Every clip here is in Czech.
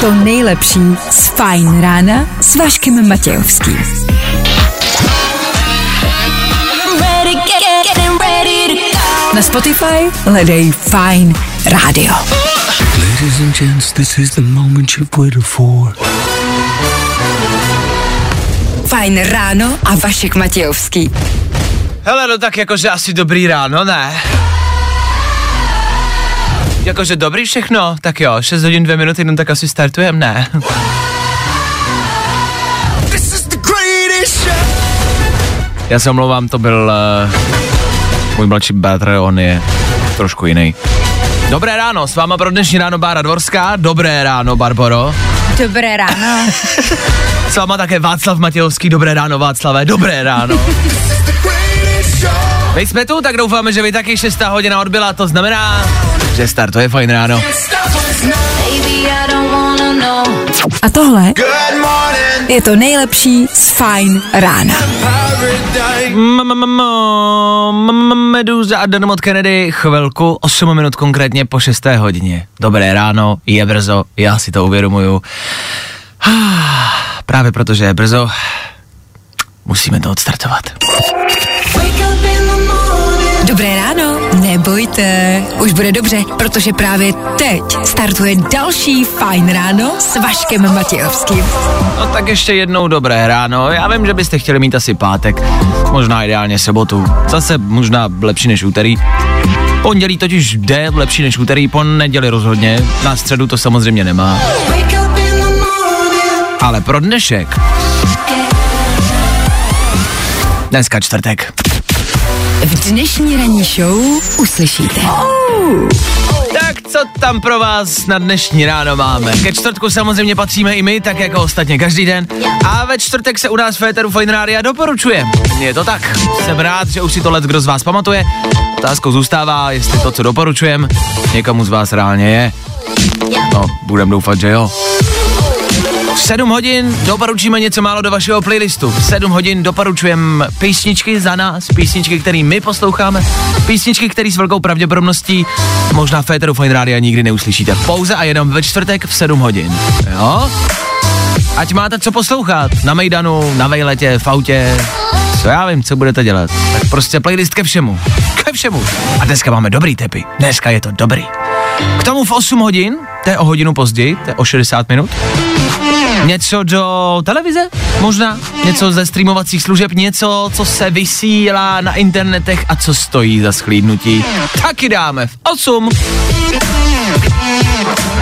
to nejlepší z Fajn rána s Vaškem Matějovským. I'm ready, get, getting ready to go. Na Spotify hledej Fajn rádio. Ladies and gents, this is the moment you've waited for. Fajn ráno a Vašek Matějovský. Hele, no tak jakože asi dobrý ráno, ne? Jakože dobrý všechno? Tak jo, 6 hodin 2 minuty, no tak asi startujeme, ne? Já se omlouvám, to byl uh, můj mladší bratr, on je trošku jiný. Dobré ráno, s váma pro dnešní ráno Bára Dvorská, dobré ráno Barboro. Dobré ráno. S váma také Václav Matějovský, dobré ráno Václave, dobré ráno. My jsme tu, tak doufáme, že vy taky 6 hodina odbyla, to znamená, že startuje fajn ráno. A tohle je to nejlepší z Fajn rána. Meduza a Denmot Kennedy chvilku, 8 minut konkrétně po 6. hodině. Dobré ráno, je brzo, já si to uvědomuju. Právě protože je brzo, musíme to odstartovat. Dobré ráno, nebojte, už bude dobře, protože právě teď startuje další Fajn ráno s Vaškem Matějovským. No tak ještě jednou dobré ráno. Já vím, že byste chtěli mít asi pátek, možná ideálně sobotu. Zase možná lepší než úterý. Pondělí totiž jde lepší než úterý, po neděli rozhodně. Na středu to samozřejmě nemá. Ale pro dnešek. Dneska čtvrtek. Dnešní ranní show uslyšíte. Tak co tam pro vás na dnešní ráno máme? Ke čtvrtku samozřejmě patříme i my, tak jako ostatně každý den. A ve čtvrtek se u nás Féteru Fine Rádia doporučuje. Je to tak. Jsem rád, že už si to let kdo z vás pamatuje. Otázkou zůstává, jestli to, co doporučujem, někomu z vás reálně je. No, budem doufat, že jo. V 7 hodin doporučíme něco málo do vašeho playlistu. V 7 hodin doporučujeme písničky za nás, písničky, které my posloucháme, písničky, které s velkou pravděpodobností možná v Féteru Fine Rádia nikdy neuslyšíte. Pouze a jenom ve čtvrtek v 7 hodin. Jo? Ať máte co poslouchat. Na Mejdanu, na vejletě, v autě. Co já vím, co budete dělat. Tak prostě playlist ke všemu. Ke všemu. A dneska máme dobrý tepy. Dneska je to dobrý. K tomu v 8 hodin, to je o hodinu později, to je o 60 minut, Něco do televize? Možná? Něco ze streamovacích služeb? Něco, co se vysílá na internetech a co stojí za schlídnutí? Taky dáme v 8.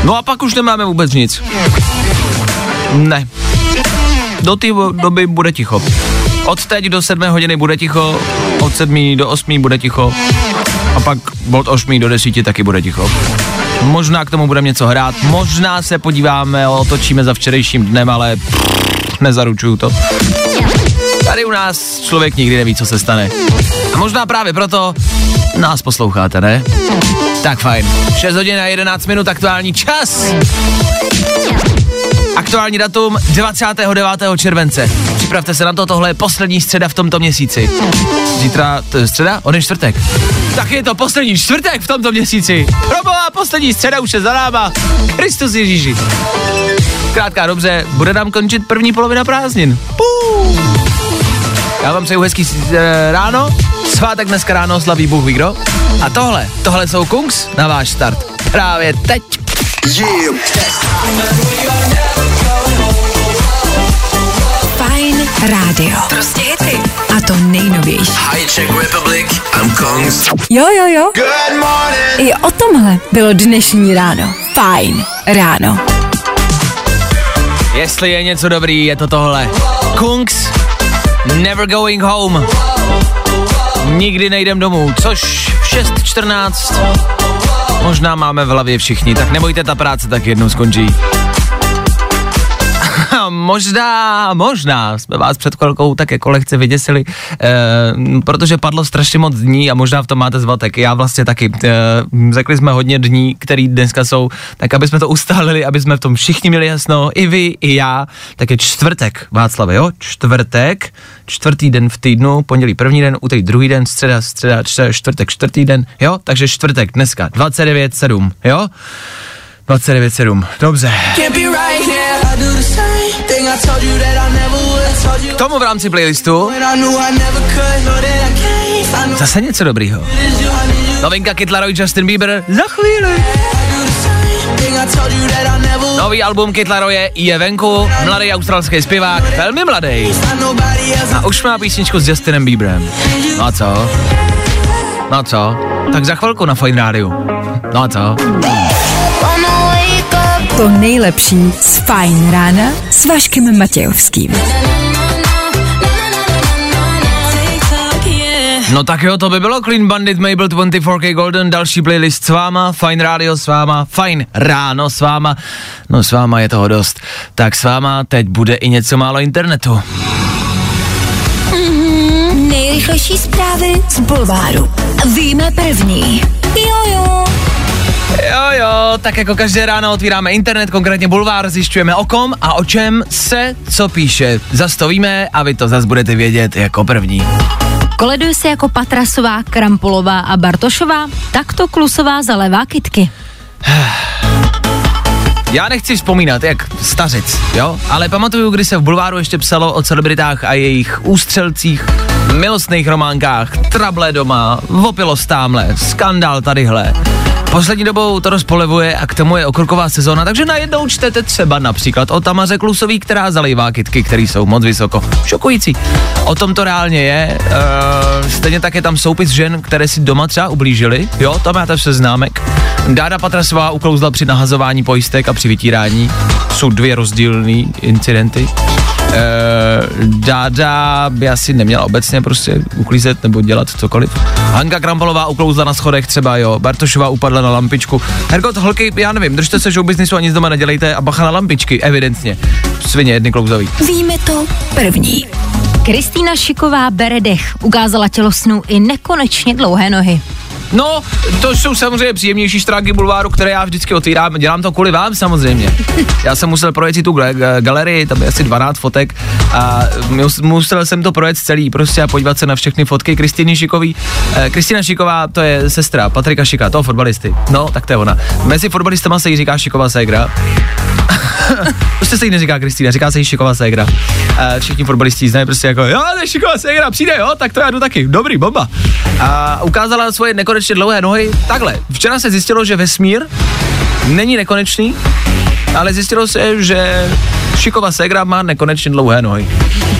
No a pak už nemáme vůbec nic. Ne. Do té doby bude ticho. Od teď do 7 hodiny bude ticho, od 7 do 8 bude ticho a pak od 8 do 10 taky bude ticho. Možná k tomu budeme něco hrát, možná se podíváme, otočíme za včerejším dnem, ale pff, nezaručuju to. Tady u nás člověk nikdy neví, co se stane. A možná právě proto nás posloucháte, ne? Tak fajn. 6 hodin a 11 minut aktuální čas. Aktuální datum 29. července. Připravte se na to, tohle je poslední středa v tomto měsíci. Zítra, je středa? On je čtvrtek. Tak je to poslední čtvrtek v tomto měsíci. Proboha, poslední středa už je za náma. Kristus Ježíši. Krátka dobře, bude nám končit první polovina prázdnin. Pů. Já vám přeju hezký e, ráno, svátek dneska ráno slaví Bůh ví kdo. A tohle, tohle jsou Kungs na váš start. Právě teď. Fajn rádio. Prostě hity. A to nejnovější. Hi Czech Republic, I'm Kongs. Jo, jo, jo. Good morning. I o tomhle bylo dnešní ráno. Fajn ráno. Jestli je něco dobrý, je to tohle. Kungs, Never Going Home. Nikdy nejdem domů, což v 6.14 možná máme v hlavě všichni, tak nebojte, ta práce tak jednou skončí. Možná, možná jsme vás před chvilkou tak jako lehce vyděsili, eh, protože padlo strašně moc dní a možná v tom máte zvatek. Já vlastně taky. Eh, řekli jsme hodně dní, který dneska jsou, tak aby jsme to ustálili, aby jsme v tom všichni měli jasno, i vy, i já, tak je čtvrtek, Václave, jo? Čtvrtek, čtvrtý den v týdnu, pondělí první den, úterý druhý den, středa, středa, středa čtvrtek, čtvrtý den, jo? Takže čtvrtek dneska, 29.7, jo? 29.7, dobře. K tomu v rámci playlistu zase něco dobrýho. Novinka Kid Laroi, Justin Bieber za chvíli. Nový album Kid Laroje je venku, mladý australský zpěvák, velmi mladý. A už má písničku s Justinem Bieberem. No a co? No a co? Tak za chvilku na Fine Radio. No a co? To nejlepší z Fajn rána s Vaškem Matějovským. No tak jo, to by bylo Clean Bandit, Mabel 24K Golden, další playlist s váma, Fine Radio s váma, Fine Ráno s váma, no s váma je toho dost. Tak s váma teď bude i něco málo internetu. Nejrychlejší zprávy z Bulváru. Víme první. Tak jako každé ráno otvíráme internet, konkrétně bulvár, zjišťujeme o kom a o čem se co píše. Zas to víme a vy to zas budete vědět jako první. Koleduje se jako Patrasová, Krampolová a Bartošová, takto Klusová zalevá kitky. Já nechci vzpomínat, jak stařic, jo, ale pamatuju, kdy se v bulváru ještě psalo o celebritách a jejich ústřelcích, milostných románkách, trable doma, vopilost tamhle, skandál tadyhle. Poslední dobou to rozpolevuje a k tomu je okurková sezóna, takže najednou čtete třeba například o Tamaře Klusový, která zalejvá kytky, které jsou moc vysoko. Šokující. O tom to reálně je. Uh, stejně tak je tam soupis žen, které si doma třeba ublížily. Jo, tam máte seznámek. Dáda Patrasová uklouzla při nahazování pojistek a při vytírání. Jsou dvě rozdílné incidenty. Uh, Dáda by asi neměla obecně prostě uklízet nebo dělat cokoliv. Hanka Krampolová uklouzla na schodech třeba, jo. Bartošová upadla na lampičku. Hergot, holky, já nevím, držte se show businessu a nic doma nedělejte a bacha na lampičky, evidentně. Svině jedny klouzavý. Víme to první. Kristýna Šiková bere dech, ukázala tělosnou i nekonečně dlouhé nohy. No, to jsou samozřejmě příjemnější stránky bulváru, které já vždycky otvírám. Dělám to kvůli vám samozřejmě. Já jsem musel projet si tu gal- galerii, tam je asi 12 fotek a mus- musel jsem to projet celý prostě a podívat se na všechny fotky Kristýny Šikový. Eh, Kristýna Šiková, to je sestra Patrika Šika, toho fotbalisty. No, tak to je ona. Mezi fotbalistama se jí říká Šiková ségra. prostě se jí neříká Kristýna, říká se jí Šiková ségra. A všichni fotbalisti znají prostě jako, jo, to je Šiková ségra, přijde, jo, tak to já jdu taky, dobrý, bomba. A ukázala svoje nekonečně dlouhé nohy. Takhle, včera se zjistilo, že vesmír není nekonečný, ale zjistilo se, že Šiková ségra má nekonečně dlouhé nohy.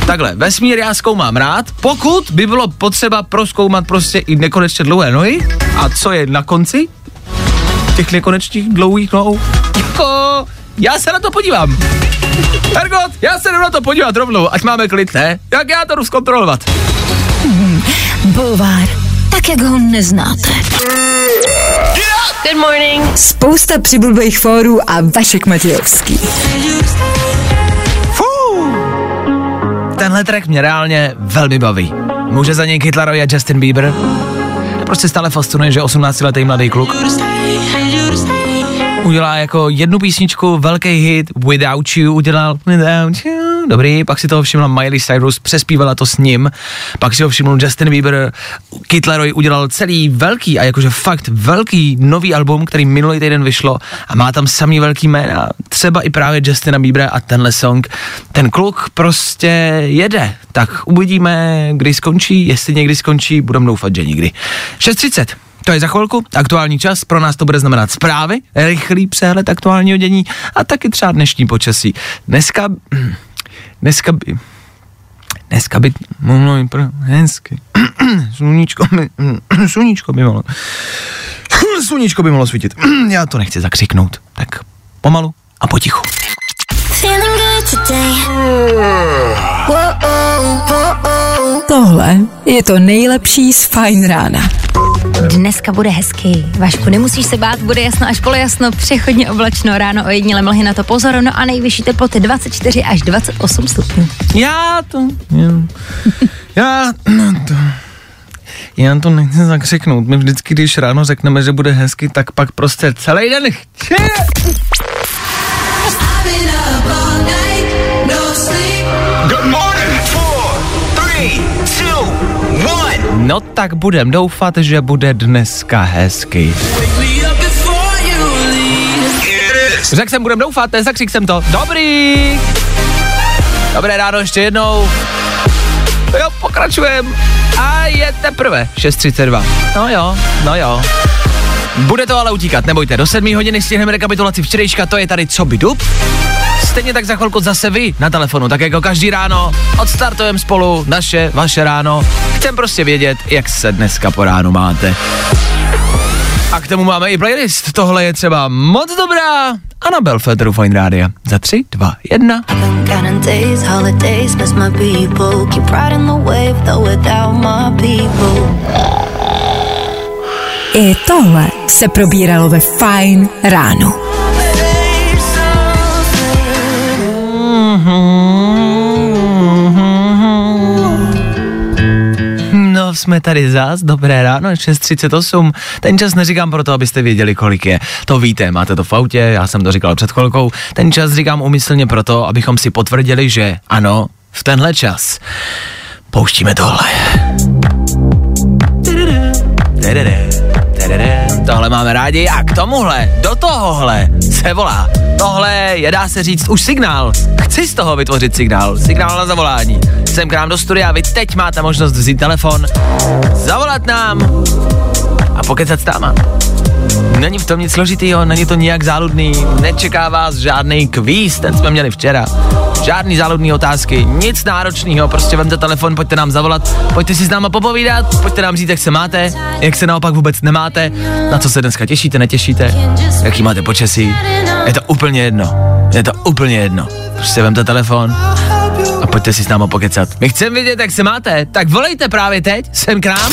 Takhle, vesmír já zkoumám rád, pokud by bylo potřeba proskoumat prostě i nekonečně dlouhé nohy, a co je na konci těch nekonečných dlouhých nohou, jako já se na to podívám. Ergot, já se jdu na to podívat rovnou, ať máme klid, ne? Jak já to jdu zkontrolovat? Bulvár. Tak, jak ho neznáte. Good morning. Spousta přibulbých fórů a Vašek Matějovský. Fú. Tenhle track mě reálně velmi baví. Může za něj Kid Laroi a Justin Bieber. Prostě stále fascinuje, že 18-letý mladý kluk udělá jako jednu písničku, velký hit, Without You, udělal Without You, dobrý, pak si toho všimla Miley Cyrus, přespívala to s ním, pak si ho všiml Justin Bieber, Kid Laroi udělal celý velký a jakože fakt velký nový album, který minulý týden vyšlo a má tam samý velký jména, třeba i právě Justina Biebera a tenhle song. Ten kluk prostě jede, tak uvidíme, kdy skončí, jestli někdy skončí, budeme doufat, že nikdy. 6.30. To je za chvilku, aktuální čas, pro nás to bude znamenat zprávy, rychlý přehled aktuálního dění a taky třeba dnešní počasí. Dneska, dneska by, dneska by jít pro hezky. Sluníčko by, sluníčko by mohlo, sluníčko by mohlo svítit. Já to nechci zakřiknout, tak pomalu a potichu. Feeling good today. Tohle je to nejlepší z Fajn rána. Dneska bude hezky. Vašku, nemusíš se bát, bude jasno až polojasno, přechodně oblačno, ráno ojediněle mlhy na to pozor, no a nejvyšší teploty 24 až 28 stupňů. Já to... Já, já no to... Já to nechci zakřiknout. My vždycky, když ráno řekneme, že bude hezky, tak pak prostě celý den chci. No tak budem doufat, že bude dneska hezky. Řekl jsem, budem doufat, nezakřik jsem to. Dobrý. Dobré ráno ještě jednou. Jo, pokračujem. A je teprve 6.32. No jo, no jo. Bude to ale utíkat, nebojte, do 7 hodiny stihneme rekapitulaci včerejška, to je tady co by dub. Stejně tak za chvilku zase vy na telefonu, tak jako každý ráno. Odstartujeme spolu naše, vaše ráno. Chcem prostě vědět, jak se dneska po ránu máte. A k tomu máme i playlist. Tohle je třeba moc dobrá. Anabel Federu Fine Rádia. Za 3, 2, 1. Counting days, holidays, miss my people. Keep riding the wave, though without my people. I tohle se probíralo ve Fine ráno. Jsme tady zás, dobré ráno, 6.38. Ten čas neříkám proto, abyste věděli, kolik je. To víte, máte to v autě, já jsem to říkal před chvilkou. Ten čas říkám umyslně proto, abychom si potvrdili, že ano, v tenhle čas pouštíme tohle. Tohle máme rádi a k tomuhle, do tohohle se volá. Tohle je, dá se říct, už signál. Chci z toho vytvořit signál. Signál na zavolání. Jsem k nám do studia, vy teď máte možnost vzít telefon, zavolat nám a pokecat s táma. Není v tom nic složitýho, není to nijak záludný, nečeká vás žádný kvíz, ten jsme měli včera. Žádný záludný otázky, nic náročného, prostě vemte telefon, pojďte nám zavolat, pojďte si s náma popovídat, pojďte nám říct, jak se máte, jak se naopak vůbec nemáte, na co se dneska těšíte, netěšíte, jaký máte počasí. Je to úplně jedno, je to úplně jedno. Prostě vemte telefon a pojďte si s náma pokecat. My chceme vědět, jak se máte, tak volejte právě teď, sem k nám.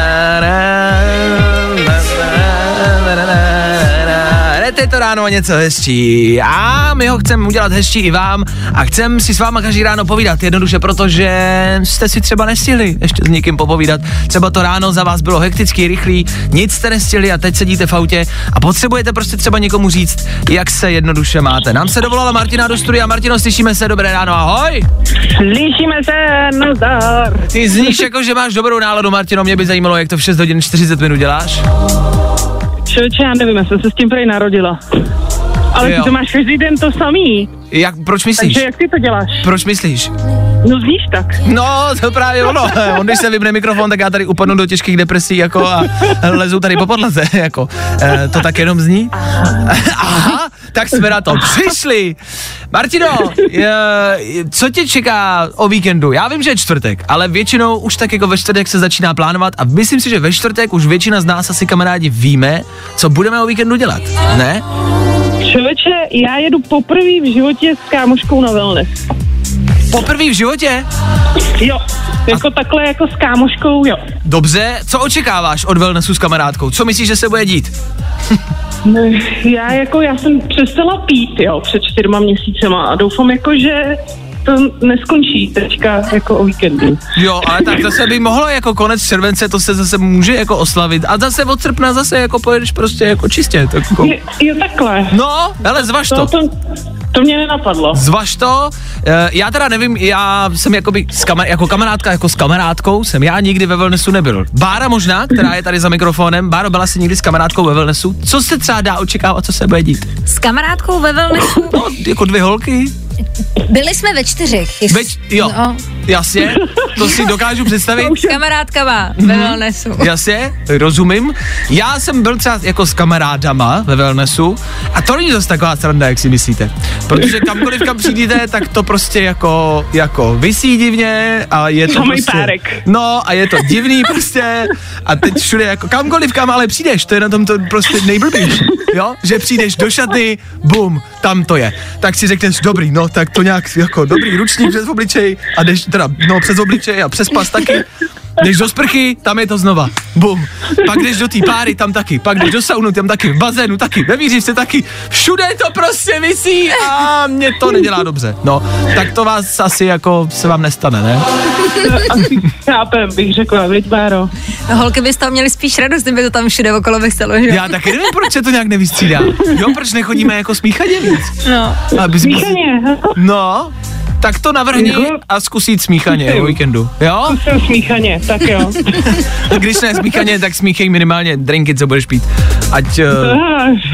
To ráno něco hezčí a my ho chceme udělat hezčí i vám a chcem si s váma každý ráno povídat, jednoduše proto, že jste si třeba nestihli ještě s někým popovídat. Třeba to ráno za vás bylo hektický, rychlý, nic jste nestihli a teď sedíte v autě a potřebujete prostě třeba někomu říct, jak se jednoduše máte. Nám se dovolala Martina do studia. Martino, slyšíme se, dobré ráno, ahoj. Slyšíme se, nazdar. Ty zníš jako, že máš dobrou náladu, Martino, mě by zajímalo, jak to v 6 hodin 40 minut děláš. Člověče, já nevím, já jsem se s tím prej narodila. Ale Jo. ty to máš každý den to samý. Jak, proč myslíš? Takže jak ty to děláš? Proč myslíš? No zníš tak. No, to právě ono. On, když se vypne mikrofon, tak já tady upadnu do těžkých depresí jako a lezu tady po podlaze, jako. E, to tak jenom zní? Aha, tak jsme na to přišli. Martino, je, co tě čeká o víkendu? Já vím, že je čtvrtek, ale většinou už tak jako ve čtvrtek se začíná plánovat a myslím si, že ve čtvrtek už většina z nás asi kamarádi víme, co budeme o víkendu dělat, ne? Člověče, já jedu poprvé v životě s kámoškou na wellness. Poprvé v životě? Jo, jako takhle jako s kámoškou, jo. Dobře, co očekáváš od wellnessu s kamarádkou? Co myslíš, že se bude dít? No, Já jako, já jsem přestala pít, jo, před čtyřma měsícema a doufám jako, že to neskončí teďka jako o víkendu. Jo, ale tak zase by mohlo jako konec července, to se zase může jako oslavit. A zase od srpna zase jako pojedeš prostě jako čistě. Tak jako. Jo, jo takhle. No, ale zvaž To, to. to, to mě nenapadlo. Zvaž to. Eh, Já teda nevím, já jsem jakoby s kamer- jako kamarádka, jako s kamarádkou jsem já nikdy ve wellnessu nebyl. Bára možná, která je tady za mikrofonem. Báro, byla jsi někdy s kamarádkou ve wellnessu? Co se třeba dá očekávat, co se bude dít? S kamarádkou ve wellnessu No, jako dvě holky? Byli jsme ve čtyřech. Jestli- Več, jo, No, Jasně, to si dokážu představit. S kamarádkama ve wellnessu. Jasně, rozumím. Já jsem byl třeba jako s kamarádama ve wellnessu a to není zase taková sranda, jak si myslíte. Protože kamkoliv kam přijdete, tak to prostě jako, jako vysí divně a je to Samej prostě, párek. No a je to divný prostě a teď všude jako kamkoliv kam ale přijdeš, to je na tom to prostě nejblbější, jo? Že přijdeš do šatny, bum, tam to je. Tak si řekneš, dobrý, no tak to nějak jako dobrý ručník přes obličej a jdeš teda, no přes obličej a přes pas taky. Jdeš do sprchy, tam je to znova. Bum. Pak jdeš do té páry, tam taky. Pak jdeš do saunu, tam taky. V bazénu taky. Ve výřivce taky. Všude to prostě visí a mě to nedělá dobře. No, tak to vás asi jako se vám nestane, ne? Asi chápem, bych řekla, veď Báro. Holky by z toho měly spíš radost, kdyby to tam všude okolo vyselo, že? Já taky nevím, proč se to nějak nevystřídá. Jo, proč nechodíme jako smíchaně víc? No. Aby Smíchaně, No, tak to navrhni a zkusí jít smíchaně o víkendu. Jo? jsem smíchaně, tak jo. A když ne smíchaně, tak smíchej minimálně drinky, co budeš pít. Ať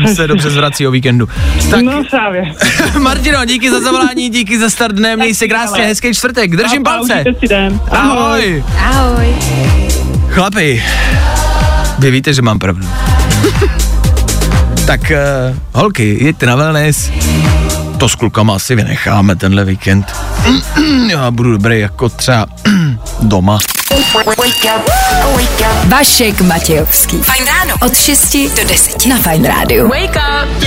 uh, se dobře zvrací o víkendu. Tak No právě. Martino, díky za zavolání, díky za start dne, měj se krásně, hezký čtvrtek, držím A- a palce. užijte si den. Ahoj. Ahoj. Chlapi, vy víte, že mám pravdu. tak uh, holky, jeďte na wellness. To s klukama asi vynecháme tenhle víkend. Já budu dobrý jako třeba doma. Vašek Matějovský. Fajn ráno. Od 6 do 10 na Fajn rádiu. Wake up.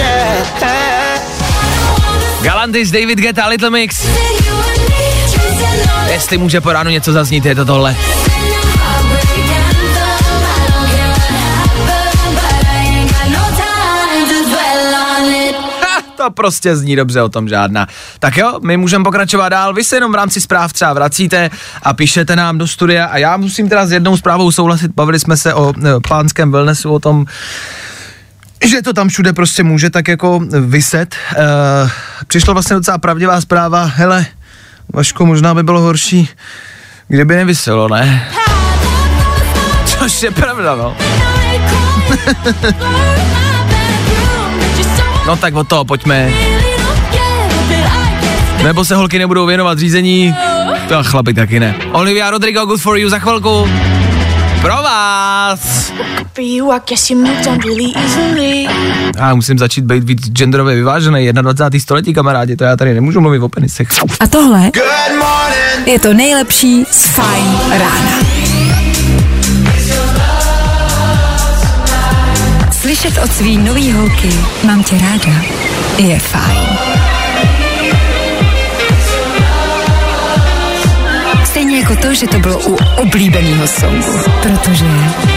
Galantis, David Guetta, Little Mix. Jestli může po ránu něco zaznít, je to tohle. To prostě zní dobře o tom žádná. Tak jo, my můžeme pokračovat dál, vy se jenom v rámci zpráv třeba vracíte a píšete nám do studia a já musím teda s jednou zprávou souhlasit, bavili jsme se o e, pánském wellnessu, o tom, že to tam všude prostě může tak jako vyset. Uh, přišla vlastně docela pravdivá zpráva, hele, Vašku, možná by bylo horší, kdyby nevyselo, ne? Což je pravda, no. No tak od toho pojďme. Nebo se holky nebudou věnovat řízení, to a chlapi taky ne. Olivia Rodrigo, good for you za chvilku. Pro vás. Já musím začít být víc genderově vyvážený. 21. století, kamarádi, to já tady nemůžu mluvit o penisech. A tohle je to nejlepší z Fajn rána. Slyšet od svý nový holky Mám tě ráda je fajn. Stejně jako to, že to bylo u oblíbeného songu. Protože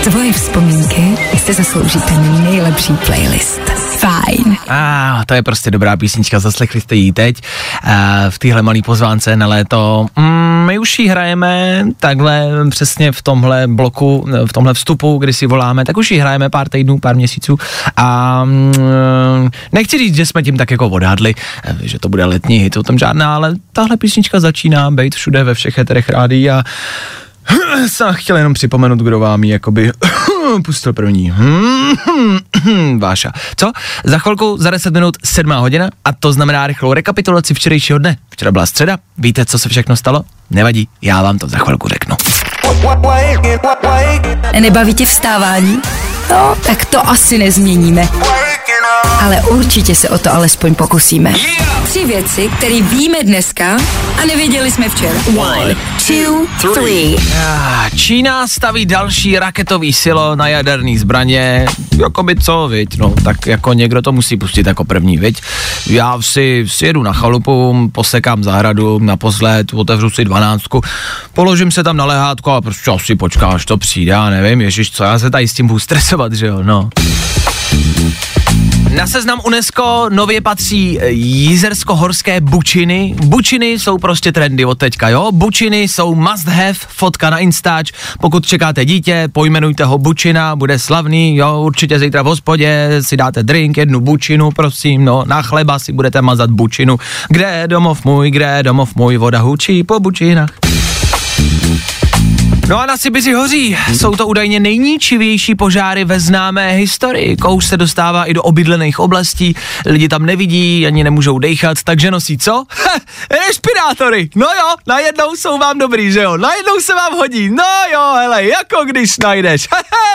tvoje vzpomínky si zaslouží ten nejlepší playlist. Fajn. A ah, to je prostě dobrá písnička, zaslechli jste ji teď a v téhle malé pozvánce na léto. Mm, my už ji hrajeme takhle přesně v tomhle bloku, v tomhle vstupu, kdy si voláme, tak už ji hrajeme pár týdnů, pár měsíců a mm, nechci říct, že jsme tím tak jako odhadli, eh, že to bude letní hit, o tom žádná, ale tahle písnička začíná být všude ve všech heterech rádí a jsem chtěl jenom připomenout, kdo vám ji jakoby pustil první. Váša. Co? Za chvilku, za 10 minut, 7 hodina a to znamená rychlou rekapitulaci včerejšího dne. Včera byla středa, víte, co se všechno stalo? Nevadí, já vám to za chvilku řeknu. Nebaví tě vstávání? No, tak to asi nezměníme. Ale určitě se o to alespoň pokusíme. Tři věci, které víme dneska a nevěděli jsme včera. One, two, three. Ah, Čína staví další raketový silo na jaderný zbraně. Jakoby co, viď? No, tak jako někdo to musí pustit jako první, viď? Já si sjedu na chalupu, posekám zahradu, naposled, otevřu si dvanáctku, položím se tam na lehátko a prostě asi počká, až to přijde, já nevím, ježiš, co, já se tady s tím budu stresovat, že jo, no. Na seznam UNESCO nově patří eh, jízersko-horské bučiny. Bučiny jsou prostě trendy od teďka, jo? Bučiny jsou must have, fotka na Instač. Pokud čekáte dítě, pojmenujte ho Bučina, bude slavný, jo? Určitě zítra v hospodě si dáte drink, jednu bučinu, prosím, no, na chleba si budete mazat bučinu. Kde je domov můj, kde je domov můj, voda hučí po bučinách. No a na Sibiři hoří. Jsou to údajně nejničivější požáry ve známé historii. Kouř se dostává i do obydlených oblastí, lidi tam nevidí, ani nemůžou dechat, takže nosí co? respirátory. No jo, najednou jsou vám dobrý, že jo? Najednou se vám hodí. No jo, hele, jako když najdeš.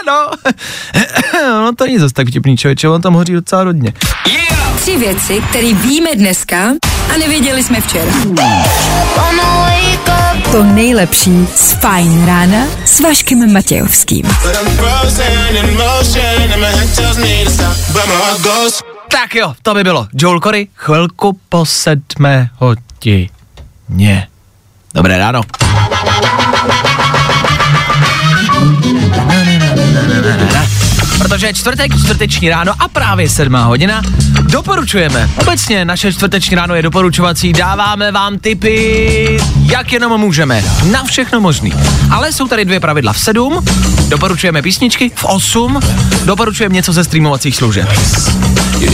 no. no to není zase tak vtipný člověče, on tam hoří docela hodně. Tři věci, které víme dneska a nevěděli jsme včera. To nejlepší z Fajn rána s Vaškem Matějovským. Tak jo, to by bylo. Joel Corey, chvilku po sedmé hodině. Dobré ráno. Protože je čtvrtek, čtvrteční ráno a právě sedmá hodina. Doporučujeme. Obecně naše čtvrteční ráno je doporučovací. Dáváme vám tipy, jak jenom můžeme. Na všechno možný. Ale jsou tady dvě pravidla. V sedm doporučujeme písničky, v osm doporučujeme něco ze streamovacích služeb.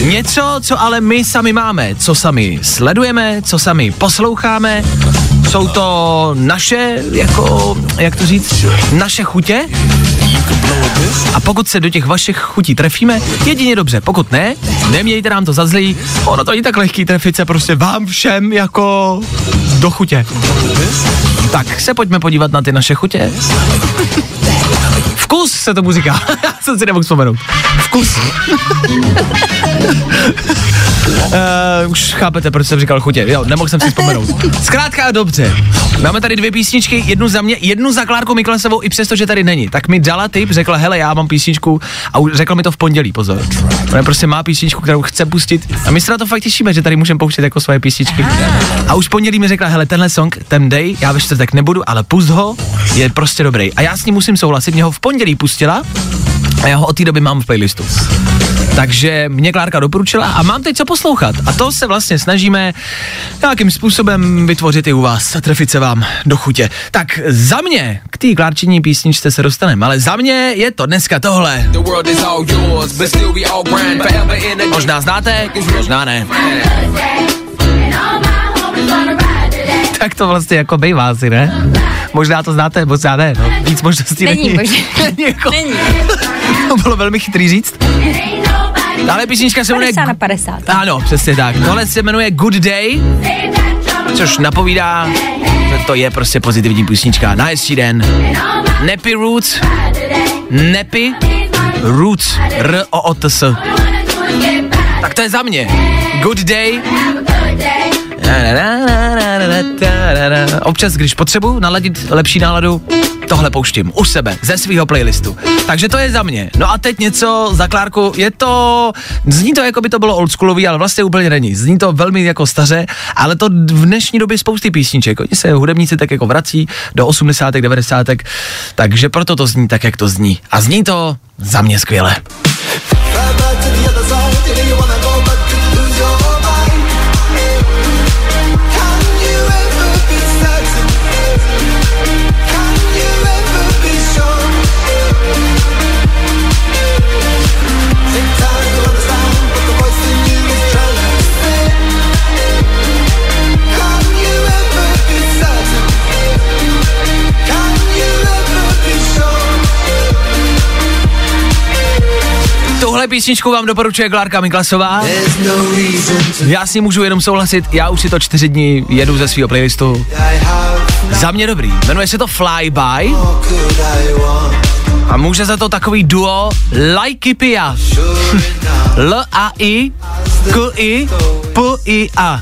Něco, co ale my sami máme, co sami sledujeme, co sami posloucháme. Jsou to naše, jako, jak to říct, naše chutě. A pokud se do těch vašich chutí trefíme, jedině dobře. Pokud ne, nemějte nám to za zlý. Ono to není tak lehký trefit se prostě vám všem jako do chutě. Tak se pojďme podívat na ty naše chutě. Vkus se tomu říká. Já jsem si nemohl vzpomenout. Vkus. Uh, už chápete, proč jsem říkal chutě. Jo, nemohl jsem si vzpomenout. Zkrátka a dobře. Máme tady dvě písničky, jednu za mě, jednu za Klárku Miklasovou, i přesto, že tady není. Tak mi dala tip, řekla, hele, já mám písničku a už řekl mi to v pondělí, pozor. Ona prostě má písničku, kterou chce pustit a my se na to fakt těšíme, že tady můžeme pouštět jako svoje písničky. A už pondělí mi řekla, hele, tenhle song, ten dej, já ve čtvrtek nebudu, ale pust ho, je prostě dobrý. A já s ním musím souhlasit, mě ho v pondělí pustila a já ho od té doby mám v playlistu. Takže mě Klárka doporučila a mám teď co poslouchat. A to se vlastně snažíme nějakým způsobem vytvořit i u vás a trefit se vám do chutě. Tak za mě, k té Klárčiní písničce se dostaneme, ale za mě je to dneska tohle. Možná znáte, možná ne. Tak to vlastně jako bejvá asi, ne? Možná to znáte, možná ne, no. Víc možností Není není. možné. není, jako, to bylo velmi chytrý říct. Ale písnička se jmenuje... 50 na 50. Ano, přesně tak. Tohle se jmenuje Good Day, což napovídá, že to je prostě pozitivní písnička. Na hezčí den. Neppy Roots. Neppy Roots. R-O-O-T-S. Tak to je za mě. Good Day. Občas, když potřebuji naladit lepší náladu, tohle pouštím u sebe, ze svého playlistu. Takže to je za mě. No a teď něco za Klárku, je to, zní to jako by to bylo oldschoolový, ale vlastně úplně není. Zní to velmi jako staře, ale to v dnešní době spousty písniček. Oni se hudebníci tak jako vrací do 80. 90. Takže proto to zní tak, jak to zní. A zní to za mě skvěle. Tuhle písničku vám doporučuje Klárka Miklasová. Já s ní můžu jenom souhlasit, já už si to čtyři dny jedu ze svého playlistu. Za mě dobrý. Jmenuje se to Flyby. A může za to takový duo Laikipia. L-A-I, K-I, P-I-A.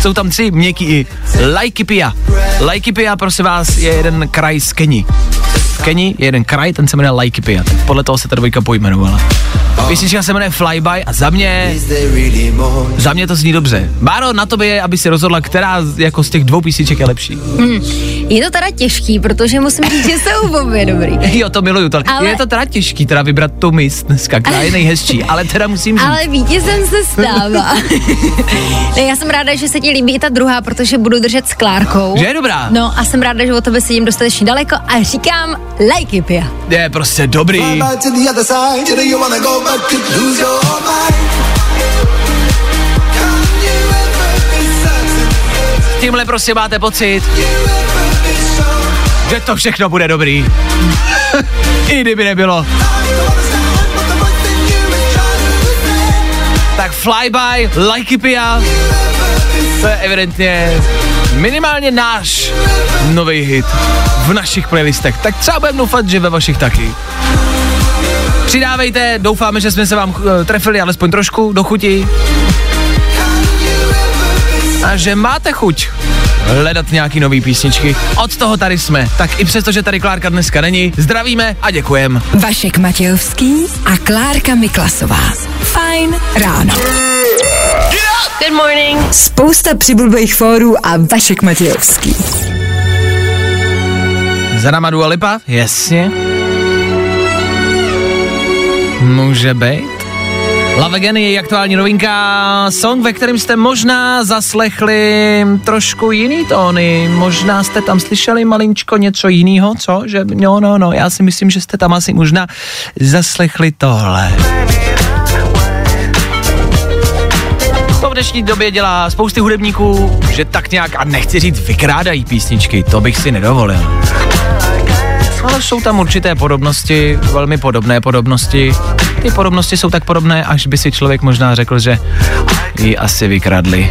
Jsou tam tři měkký i. Laikipia. Laikipia, prosím vás, je jeden kraj z Keni. V Keni je jeden kraj, ten se jmenuje Laikipia. Tak podle toho se ta dvojka pojmenovala. Písnička se jmenuje Flyby a za mě, za mě to zní dobře. Báro, na tobě je, aby si rozhodla, která z- jako z těch dvou písniček je lepší. Je to teda těžký, protože musím říct, že jsou obě dobrý. Jo, to miluju. To. Ale... Je to teda těžký, teda vybrat tu mis dneska, která je nejhezčí, ale teda musím říct. Ale vítězem se stává. ne, já jsem ráda, že se ti líbí i ta druhá, protože budu držet s Klárkou. Že je dobrá? No a jsem ráda, že o tebe sedím dostatečně daleko a říkám like Pia. Je prostě dobrý. Tímhle prostě máte pocit. že to všechno bude dobrý. I kdyby nebylo. Tak Flyby, Laikipia, to je evidentně minimálně náš nový hit v našich playlistech. Tak třeba budeme doufat, že ve vašich taky. Přidávejte, doufáme, že jsme se vám uh, trefili alespoň trošku do chuti. A že máte chuť hledat nějaký nový písničky. Od toho tady jsme. Tak i přesto, že tady Klárka dneska není, zdravíme a děkujem. Vašek Matějovský a Klárka Miklasová. Fajn ráno. Good morning. Spousta přibulbých fórů a Vašek Matějovský. Za náma Dua Lipa? Jasně. Může být. Love Again je její aktuální novinka, song, ve kterém jste možná zaslechli trošku jiný tóny, možná jste tam slyšeli malinčko něco jiného, co? Že no, no, no, já si myslím, že jste tam asi možná zaslechli tohle. To v dnešní době dělá spousty hudebníků, že tak nějak, a nechci říct, vykrádají písničky, to bych si nedovolil. Ale jsou tam určité podobnosti, velmi podobné podobnosti. Ty podobnosti jsou tak podobné, až by si člověk možná řekl, že ji asi vykradli.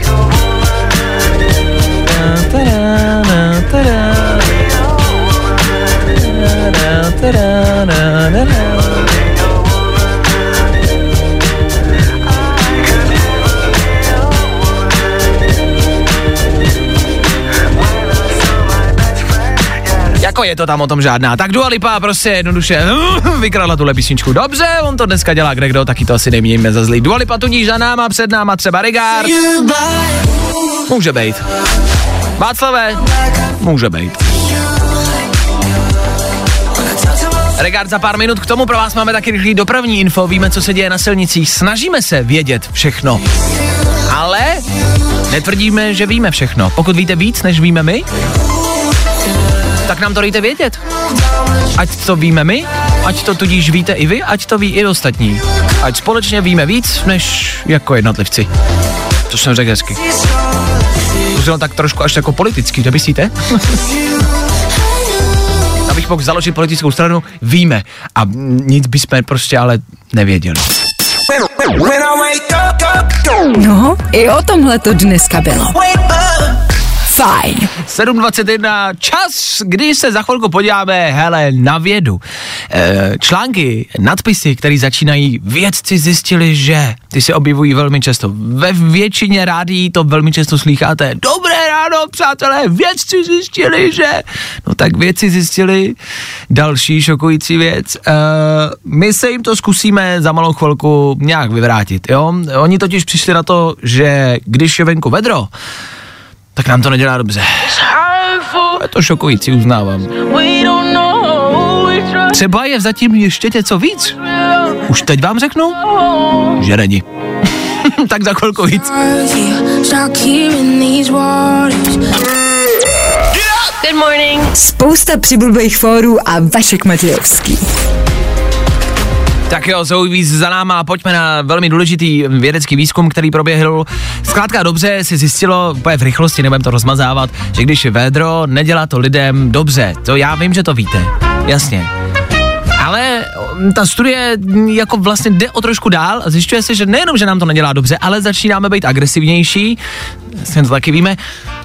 Jako je to tam o tom žádná. Tak Dua Lipa prostě jednoduše vykradla tuhle písničku. Dobře, on to dneska dělá kdo, taky to asi nemějme za zlý. Dua Lipa tudíž za náma, před náma třeba Regard. Může být. Václave, může být. Regard za pár minut, k tomu pro vás máme taky rychlý dopravní info, víme, co se děje na silnicích, snažíme se vědět všechno. Ale netvrdíme, že víme všechno. Pokud víte víc, než víme my, tak nám to dejte vědět. Ať to víme my, ať to tudíž víte i vy, ať to ví i ostatní. Ať společně víme víc, než jako jednotlivci. To jsem řekl hezky. To bylo tak trošku až jako politický, nemyslíte? Abych mohl založit politickou stranu, víme. A nic bychom prostě ale nevěděli. No, i o tomhle to dneska bylo. Fajn. 7.21, čas, kdy se za chvilku podíváme, hele, na vědu. E, články, nadpisy, které začínají, vědci zjistili, že ty se objevují velmi často. Ve většině rádií to velmi často slýcháte. Dobré ráno, přátelé, vědci zjistili, že... No tak vědci zjistili další šokující věc. E, my se jim to zkusíme za malou chvilku nějak vyvrátit, jo? Oni totiž přišli na to, že když je venku vedro, tak nám to nedělá dobře. Je to šokující, uznávám. Třeba je zatím ještě něco víc. Už teď vám řeknu, že není. tak za chvilku víc. Good morning. Spousta přibulbých fórů a Vašek Matějovský. Tak jo, jsou víc za náma, pojďme na velmi důležitý vědecký výzkum, který proběhl. Zkrátka dobře si zjistilo, úplně v rychlosti, nebudem to rozmazávat, že když je vedro, nedělá to lidem dobře. To já vím, že to víte, jasně. Ale mm, ta studie jako vlastně jde o trošku dál a zjišťuje se, že nejenom, že nám to nedělá dobře, ale začínáme být agresivnější, vlastně to taky víme,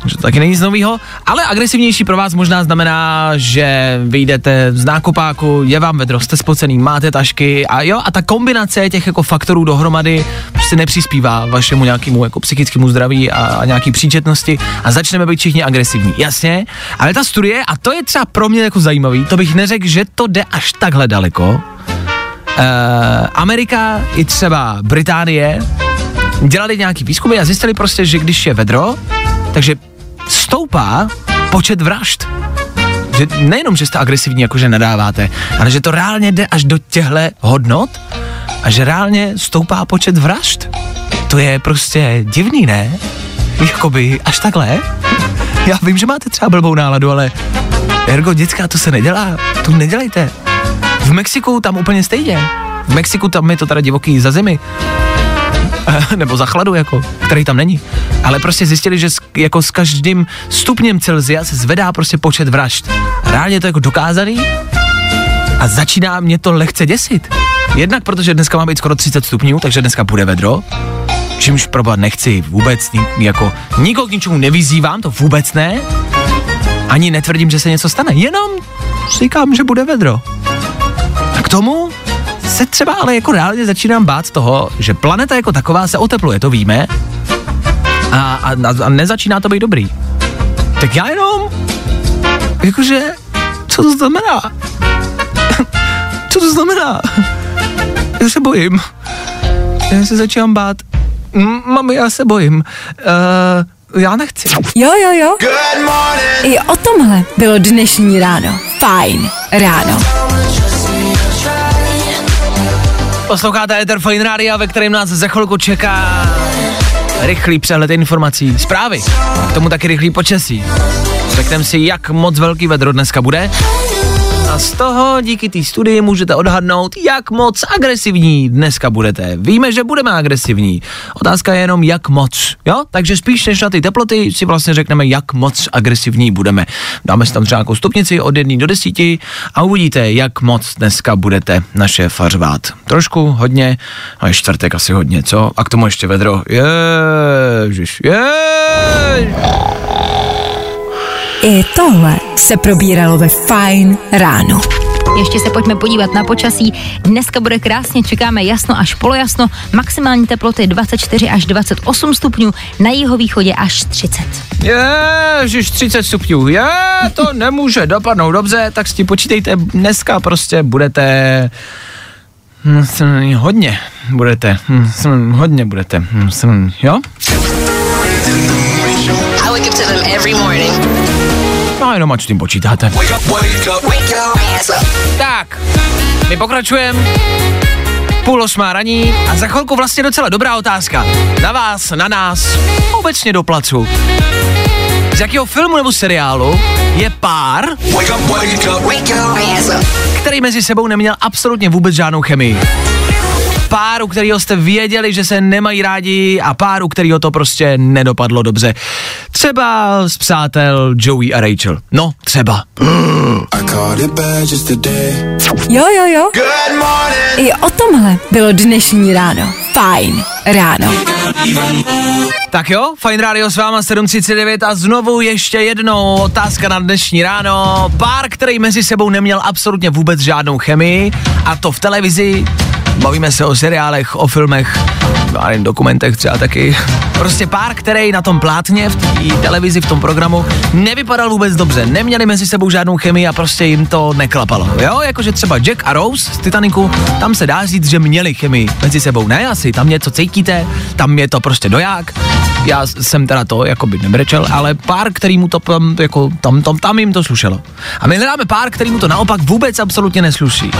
že to taky není nic novýho, ale agresivnější pro vás možná znamená, že vyjdete z nákupáku, je vám vedro, jste spocený, máte tašky a jo, a ta kombinace těch jako faktorů dohromady prostě nepřispívá vašemu nějakému jako psychickému zdraví a, a nějaký příčetnosti a začneme být všichni agresivní. Jasně, ale ta studie, a to je třeba pro mě jako zajímavý, to bych neřekl, že to jde až takhle daleko. Uh, Amerika i třeba Británie dělali nějaký výzkumy a zjistili prostě, že když je vedro, takže stoupá počet vražd. Že nejenom, že jste agresivní, jakože nadáváte, ale že to reálně jde až do těchto hodnot a že reálně stoupá počet vražd. To je prostě divný, ne? Jakoby až takhle. Já vím, že máte třeba blbou náladu, ale ergo, děcka, to se nedělá. To nedělejte. V Mexiku tam úplně stejně. V Mexiku tam je to teda divoký za zemi. nebo za chladu, jako, který tam není. Ale prostě zjistili, že s, jako s každým stupněm Celzia se zvedá prostě počet vražd. Reálně je to jako dokázaný a začíná mě to lehce děsit. Jednak protože dneska má být skoro 30 stupňů, takže dneska bude vedro, čímž probat nechci vůbec jako nikoho k ničemu nevyzývám, to vůbec ne. Ani netvrdím, že se něco stane, jenom říkám, že bude vedro. A k tomu se třeba ale jako reálně začínám bát toho, že planeta jako taková se otepluje, to víme. A, a, a nezačíná to být dobrý. Tak já jenom, jakože, co to znamená? co to znamená? Já se bojím. Já se začínám bát. Mami, já se bojím. Uh, já nechci. Jo, jo, jo. Good morning. I o tomhle bylo dnešní ráno. Fajn ráno. Posloucháte Ether Fine Radio, ve kterém nás za chvilku čeká rychlý přehled informací, zprávy, k tomu taky rychlý počasí. Řekneme si, jak moc velký vedro dneska bude. A z toho díky té studii můžete odhadnout, jak moc agresivní dneska budete. Víme, že budeme agresivní. Otázka je jenom, jak moc. Jo? Takže spíš než na ty teploty si vlastně řekneme, jak moc agresivní budeme. Dáme si tam třeba nějakou stupnici od 1 do 10 a uvidíte, jak moc dneska budete naše fařvát. Trošku, hodně, a je čtvrtek asi hodně, co? A k tomu ještě vedro. Ježiš, ježiš. I tohle se probíralo ve Fajn ráno. Ještě se pojďme podívat na počasí. Dneska bude krásně, čekáme jasno až polojasno, maximální teploty 24 až 28 stupňů, na jihovýchodě až 30. Ježiš, 30 stupňů. Je, to nemůže dopadnout dobře, tak si počítejte, dneska prostě budete hm, hodně budete, hm, hodně budete, hm, jo? I wake up to them every morning. No jenom ať s tím počítáte. Tak, my pokračujeme. Půl osmá raní a za chvilku vlastně docela dobrá otázka. Na vás, na nás, obecně do placu. Z jakého filmu nebo seriálu je pár, který mezi sebou neměl absolutně vůbec žádnou chemii. Pár, u kterého jste věděli, že se nemají rádi a pár, u kterého to prostě nedopadlo dobře. Třeba z přátel Joey a Rachel. No, třeba. Jo, jo, jo. I o tomhle bylo dnešní ráno. Fajn ráno. Tak jo, Fine Radio s váma 739 a znovu ještě jednou otázka na dnešní ráno. Pár, který mezi sebou neměl absolutně vůbec žádnou chemii a to v televizi. Bavíme se o seriálech, o filmech, nevím, dokumentech třeba taky. Prostě pár, který na tom plátně, v té televizi, v tom programu, nevypadal vůbec dobře. Neměli mezi sebou žádnou chemii a prostě jim to neklapalo. Jo, jakože třeba Jack a Rose z Titaniku, tam se dá říct, že měli chemii mezi sebou. Ne asi, tam něco cítíte, tam je to prostě doják. Já jsem teda to jako by nebrečel, ale pár, který mu to tam, jako, tam, tam, tam jim to slušelo. A my hledáme pár, který mu to naopak vůbec absolutně nesluší.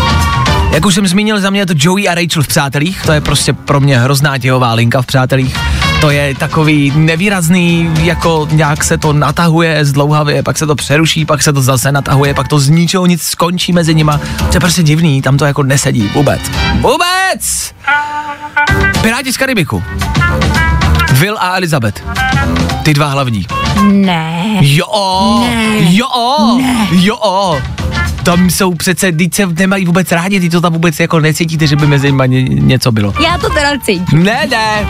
Jak už jsem zmínil, za mě je to Joey a Rachel v Přátelích, to je prostě pro mě hrozná těhová linka v Přátelích. To je takový nevýrazný, jako nějak se to natahuje zdlouhavě, pak se to přeruší, pak se to zase natahuje, pak to z ničeho nic skončí mezi nima. To je prostě divný, tam to jako nesedí vůbec. Vůbec! Piráti z Karibiku. Will a Elizabeth. Ty dva hlavní. Ne. Jo, Ne. jo, jo. Tam jsou přece, teď se nemají vůbec rádi, ty to tam vůbec jako necítíte, že by mezi nimi ně, něco bylo. Já to teda cítím. Ne, ne.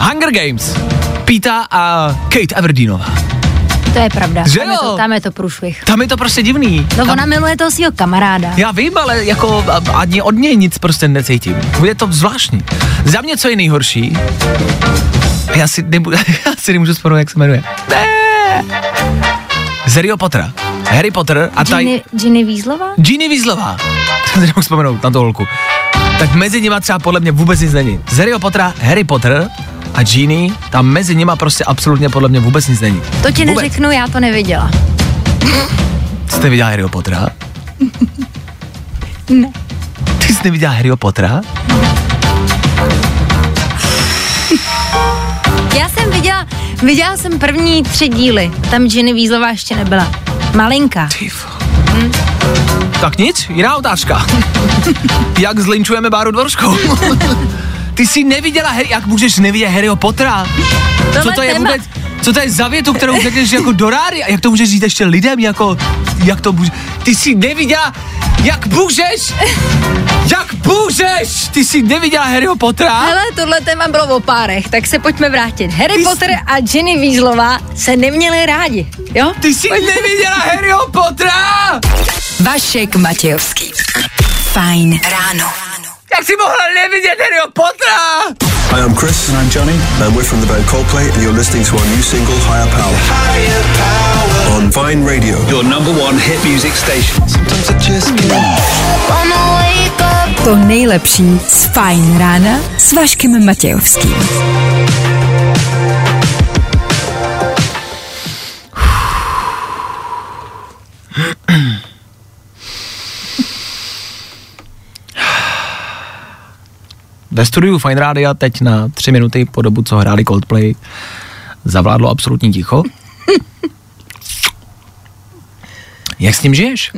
Hunger Games. Pita a Kate Everdeanová. To je pravda. Že tam, je jo? to, tam je to průšvih. Tam je to prostě divný. No tam, ona miluje toho svého kamaráda. Já vím, ale jako ani od něj nic prostě necítím. Je to zvláštní. Za mě co je nejhorší, já si, nebu, já si nemůžu vzpomenout, jak se jmenuje. Ne. Z Harryho Pottera. Harry Potter a taj... Ginny, Ginny Weaslová? Ginny Weaslová. To si nemohu vzpomenout na tu holku. Tak mezi nima třeba podle mě vůbec nic není. Z Harryho Pottera, Harry Potter a Ginny, tam mezi nima prostě absolutně podle mě vůbec nic není. To ti Vůbec. neřeknu, já to neviděla. Jste viděla Harryho Pottera? Ne. Ty jsi neviděla Harryho Pottera? Já jsem viděla, viděla jsem první tři díly. Tam Ginny Weaslová ještě nebyla. Malinka. Hm. Tak nic, jiná otázka. Jak zlinčujeme Báru Dvorskou? Ty jsi neviděla Harry, jak můžeš nevidět Harryho Pottera? Co to je téma. vůbec, co to je za větu, kterou řekneš jako do rády? A jak to můžeš říct ještě lidem, jako, jak to může, ty jsi neviděla, jak můžeš, jak můžeš, ty jsi neviděla Harryho Pottera? Hele, tohle téma bylo o párech, tak se pojďme vrátit. Harry Ty jsi- Potter a Ginny Weaslová se neměli rádi, jo? Ty jsi neviděla Harryho Pottera? Vašek Matějovský. Fajn ráno. Jak jsi mohla nevidět Harryho Pottera? Hi, I'm Chris. And I'm Johnny. And we're from the band Coldplay, and you're listening to our new single, Higher Power. On Vine Radio. Your number one hit music station. Sometimes I just can't. To nejlepší z Fajn rána s Vaškem Matějovským. Ve studiu Fine Rádia teď na tři minuty po dobu, co hráli Coldplay, zavládlo absolutní ticho. Jak s tím žiješ?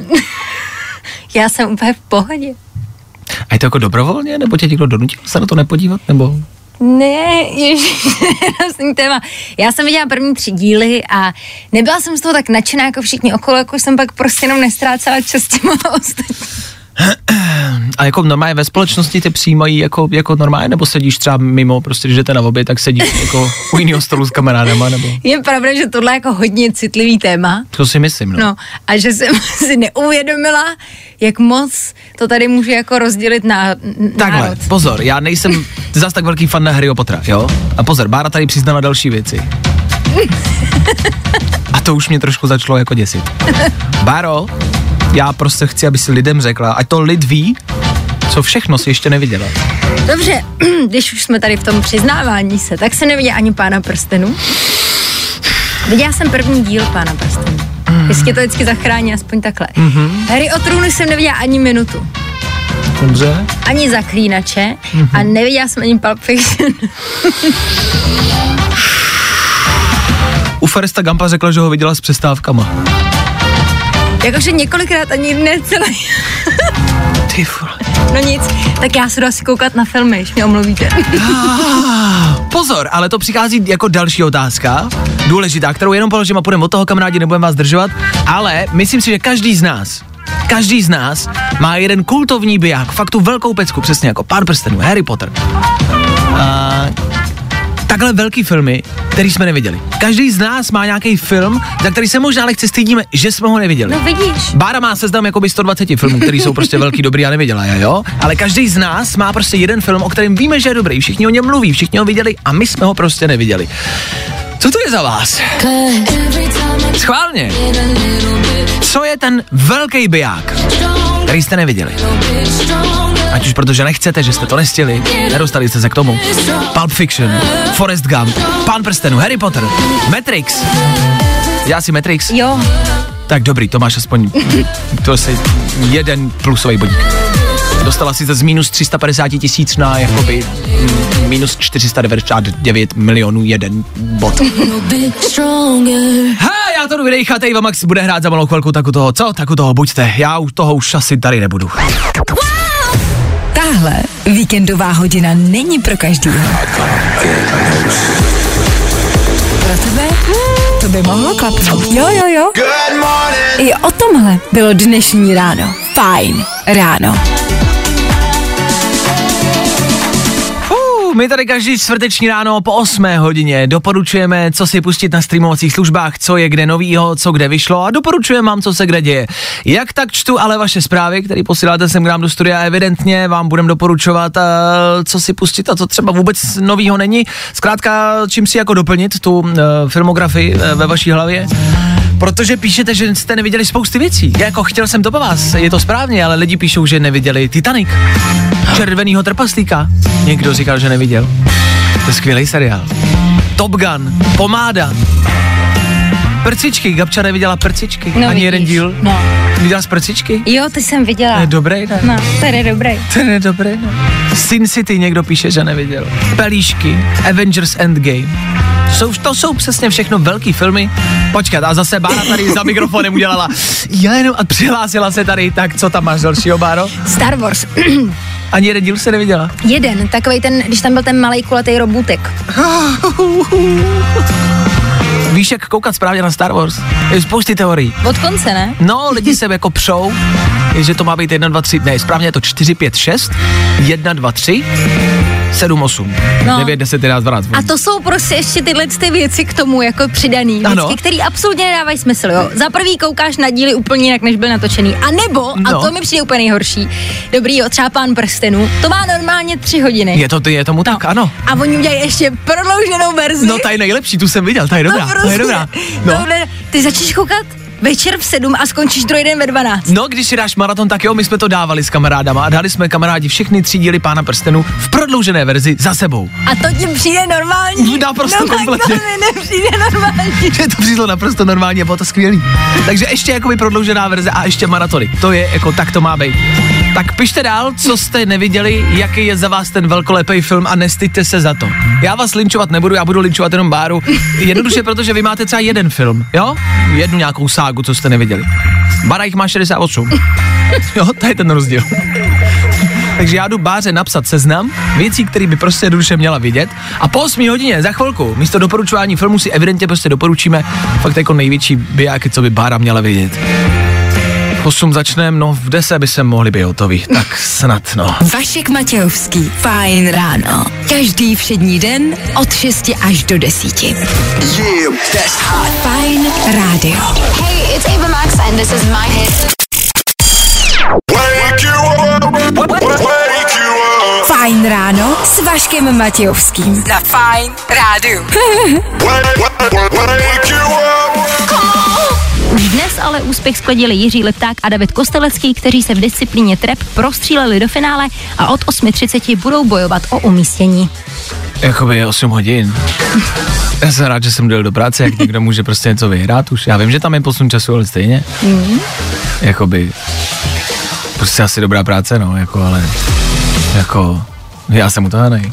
Já jsem úplně v pohodě. A je to jako dobrovolně, nebo tě někdo donutil se na to nepodívat, nebo... Ne, ježiš, hrozný téma. Já jsem viděla první tři díly a nebyla jsem z toho tak nadšená jako všichni okolo, jako jsem pak prostě jenom nestrácela čas těma ostatními. A jako normálně ve společnosti tě přijímají jako, jako normálně, nebo sedíš třeba mimo, prostě když jdete na oběd, tak sedíš jako u jiného stolu s kamarádama, nebo... Je pravda, že tohle je jako hodně citlivý téma. To si myslím, no. No a že jsem si neuvědomila, jak moc to tady může jako rozdělit na Takhle, národ. pozor, já nejsem zas tak velký fan na Harryho Pottera, jo? A pozor, Bára tady přiznala další věci. A to už mě trošku začalo jako děsit. Báro, já prostě chci, aby si lidem řekla, ať to lid ví, co všechno si ještě neviděla. Dobře, když už jsme tady v tom přiznávání se, tak se neviděla ani Pána prstenů. Viděla jsem první díl Pána prstenů. Jestli to vždycky zachrání, aspoň takhle. Mm-hmm. Harry o trůnu jsem neviděla ani minutu. Dobře. Ani zaklínače mm-hmm. a neviděla jsem ani Pulp Fiction. U Foresta Gampa řekla, že ho viděla s přestávkama. Jakože několikrát ani ne celý. Ty vole. No nic, tak já se jdu asi koukat na filmy, když mě omluvíte. Pozor, ale to přichází jako další otázka, důležitá, kterou jenom položím a půjdeme od toho, kamarádi, nebudeme vás držovat, ale myslím si, že každý z nás, každý z nás má jeden kultovní biják, fakt tu velkou pecku, přesně jako Pán prstenů, Harry Potter. A takhle velký filmy, který jsme neviděli. Každý z nás má nějaký film, za který se možná lehce stydíme, že jsme ho neviděli. No vidíš. Bára má seznam jakoby 120 filmů, který jsou prostě velký, dobrý a neviděla je, jo? Ale každý z nás má prostě jeden film, o kterém víme, že je dobrý. Všichni o něm mluví, všichni ho viděli a my jsme ho prostě neviděli. Co to je za vás? Schválně. Co je ten velký biják, který jste neviděli? Ať už protože nechcete, že jste to nestihli, nedostali jste se k tomu. Pulp Fiction, Forrest Gump, Pán prstenů, Harry Potter, Matrix. Já si Matrix? Jo, Tak dobrý, to máš aspoň to je jeden plusový bodík. Dostala si z minus 350 tisíc na jakoby minus 499 milionů jeden bod. Ha, já to jdu vydejchat, Eva Max bude hrát za malou chvilku, tak u toho, co? Tak u toho buďte, já u toho už asi tady nebudu. Tahle víkendová hodina není pro každýho. Pro tebe? To by mohlo klapnout. Jo, jo, jo. I o tomhle bylo dnešní ráno. Fajn ráno. My tady každý čtvrteční ráno po 8 hodině doporučujeme, co si pustit na streamovacích službách, co je kde novýho, co kde vyšlo a doporučujeme vám, co se kde děje. Jak tak čtu ale vaše zprávy, které posíláte sem k nám do studia, evidentně vám budem doporučovat, uh, co si pustit a co třeba vůbec novýho není. Zkrátka, čím si jako doplnit tu uh, filmografii uh, ve vaší hlavě. Protože píšete, že jste neviděli spousty věcí. Já jako chtěl jsem to po vás, je to správně, ale lidi píšou, že neviděli Titanic. Červenýho trpaslíka. Někdo říkal, že neviděl. To je skvělý seriál. Top Gun, Pomáda. Prcičky, Gabča neviděla prcičky, No ani jeden vidíš, díl. no. Viděla jsi prcičky? jo, ty jsem viděla. To je dobrý, ne? No, to je dobrý. To je dobrý, ne? Sin City někdo píše, že neviděl. Pelíšky, Avengers Endgame. Jsou, to jsou přesně všechno velký filmy. Počkat, a zase Bára tady za mikrofonem udělala. Já jenom a přihlásila se tady, tak co tam máš dalšího, Báro? Star Wars. Ani jeden díl se neviděla. Jeden, takový ten, když tam byl ten malý kulatý robůtek. Víš, jak koukat správně na Star Wars? Je spousty teorií. Od konce, ne? No, lidi se jako přou, že to má být 1, 2, 3, ne, správně je to 4, 5, 6, 1, 2, 3, 7, 8, No. 9, 10, 11, 12. A to jsou prostě ještě tyhle ty věci k tomu jako přidaný. Ano. Věci, které absolutně nedávají smysl, jo. Za prvý koukáš na díly úplně jinak, než byl natočený. A nebo, No. a to mi přijde úplně nejhorší, dobrý, jo, třeba pán prstenů, to má normálně tři hodiny. Je to, je tomu tak, ano. A oni udělají ještě prodlouženou verzi. No, ta je nejlepší, tu jsem viděl, ta je dobrá, no, ta je dobrá. No. Tohle, ty začneš koukat večer v sedm a skončíš druhý den ve 12. No, když si dáš maraton, tak jo, my jsme to dávali s kamarádama a dali jsme kamarádi všechny tři díly Pána prstenů v prodloužené verzi za sebou. A to ti přijde normální. Naprosto no, tak kompletně. to mi nepřijde normální. Že to přišlo naprosto normálně, bylo to skvělý. Takže ještě jakoby prodloužená verze a ještě maratony. To je jako, tak to má být. Tak pište dál, co jste neviděli, jaký je za vás ten velkolepý film a nestyďte se za to. Já vás linčovat nebudu, já budu linčovat jenom Báru. Jednoduše, protože vy máte třeba jeden film, jo? Jednu nějakou ságu, co jste neviděli. Bára jich má 68. Jo, to je ten rozdíl. Takže já jdu Báře napsat seznam věcí, které by prostě jednoduše měla vidět. A po 8 hodině za chvilku, místo doporučování filmu si evidentně prostě doporučíme fakt jako největší bijáky, co by Bára měla vidět. V 8 začneme, no v 10 by se mohli být hotoví, tak snad no. Vašek Matějovský. Fajn ráno. Každý všední den od 6 až do 10. Yeah, that's hot. Fajn rádio. Hey, it's Ava Max and this is my hit. Wake you up. Wake you up. Fajn ráno s Vaškem Matějovským. Na Fajn rádiu. Wake, wake, wake you up. Už dnes ale úspěch skladili Jiří Lepták a David Kostelecký, kteří se v disciplíně trep prostříleli do finále a od 8.30 budou bojovat o umístění. Jakoby je 8 hodin. Já jsem rád, že jsem dojel do práce, jak někdo může prostě něco vyhrát už. Já vím, že tam je posun času, ale stejně. Mm. Jakoby, prostě asi dobrá práce, no, jako, ale, jako, já jsem utahanej.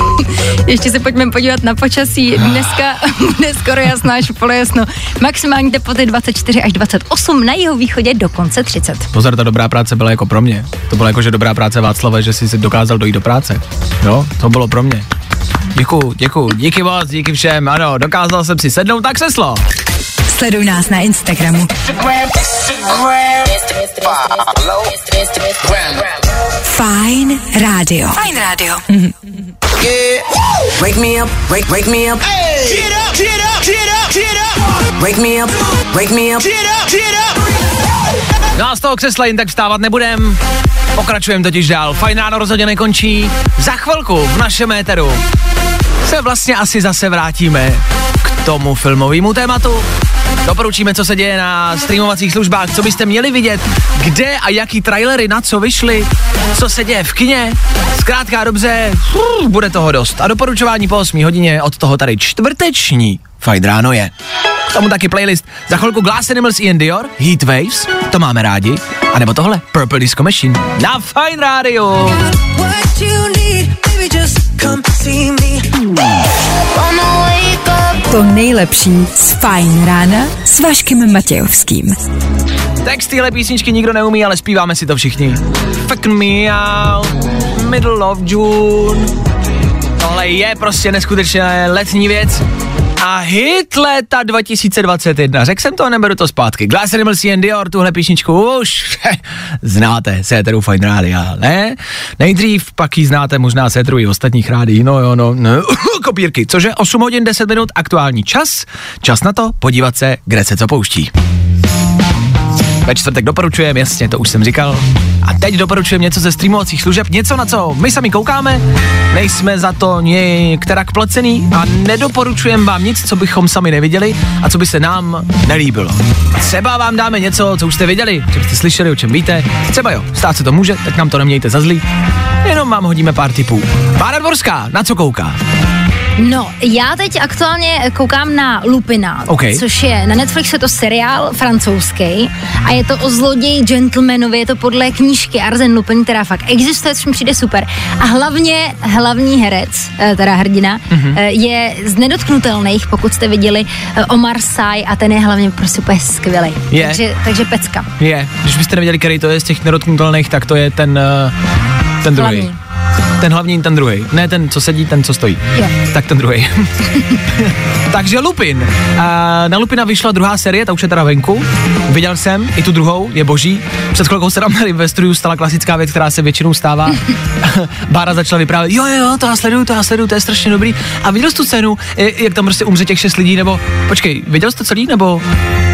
Ještě se pojďme podívat na počasí. Dneska bude skoro jasno až polojasno. Maximální teploty 24 až 28, na jeho východě dokonce 30. Pozor, ta dobrá práce byla jako pro mě. To bylo jako, že dobrá práce Václava, že jsi si dokázal dojít do práce. Jo, to bylo pro mě. Děkuju, děkuju, díky moc, díky všem, ano, dokázal jsem si sednout tak křeslo. Sleduj nás na Instagramu. Fajn rádio. Fajn rádio. Wake me up. Wake, wake me up. Get up, get up, get up, get up. Wake me up. Wake me up. Get up, get up. No a z toho křesla jen tak vstávat nebudem. Pokračujeme totiž dál. Fajn ráno rozhodně nekončí. Za chvilku v našem éteru se vlastně asi zase vrátíme k tomu filmovému tématu. Doporučíme, co se děje na streamovacích službách, co byste měli vidět, kde a jaký trailery na co vyšly, co se děje v kině. Zkrátka dobře, bude toho dost. A doporučování po 8 hodině od toho tady čtvrteční Fajn ráno je. K tomu taky playlist. Za chvilku Glass Animals Ian Dior, Heat Waves, to máme rádi. A nebo tohle, Purple Disco Machine. Na Fine Radio. Need, baby, To nejlepší z Fajn rána s Vaškem Matějovským. Text téhle písničky nikdo neumí, ale zpíváme si to všichni. Fuck me out, middle of June. Tohle je prostě neskutečně letní věc. A hit léta 2021. Řekl jsem to, neberu to zpátky. Glass Animals and Dior, tuhle písničku už znáte, Séteru Fine Rádia, ne? Nejdřív pak ji znáte možná Séteru i ostatních rádií, no jo, no, no kopírky. Cože 8 hodin 10 minut, aktuální čas. Čas na to podívat se, kde se co pouští. Ve čtvrtek doporučujeme, jasně, to už jsem říkal. A teď doporučujeme něco ze streamovacích služeb, něco na co my sami koukáme, nejsme za to některak placený a nedoporučujeme vám nic, co bychom sami neviděli a co by se nám nelíbilo. Třeba vám dáme něco, co už jste viděli, co jste slyšeli, o čem víte. Třeba jo, stát se to může, tak nám to nemějte za zlý. Jenom vám hodíme pár tipů. Bára Dvorská, na co kouká? No, já teď aktuálně koukám na Lupina, OK. což je na Netflixu je to seriál francouzský a je to o zloději gentlemanovi, je to podle knížky Arzen Lupin, která fakt existuje, což mi přijde super. A hlavně hlavní herec, eh, teda hrdina, Mhm. mm-hmm. je z nedotknutelných, pokud jste viděli eh, Omar Sy a ten je hlavně prostě úplně skvělý. Je. Takže, takže pecka. Je, když byste nevěděli, který to je z těch nedotknutelných, tak to je ten Ten druhý. Hlavní. Ten hlavní, ten druhý. Ne ten, co sedí, ten, co stojí. Jo. Tak ten druhý. Takže Lupin. A na Lupina vyšla druhá série, ta už je teda venku. Viděl jsem i tu druhou, je boží. Před chvilkou se nám tady ve studiu stala klasická věc, která se většinou stává. Bára začala vyprávět, jo, jo, to já sleduju, to já sleduju, to je strašně dobrý. A viděl jsi tu scénu, jak tam prostě umře těch šest lidí, nebo počkej, viděl jsi to celý, nebo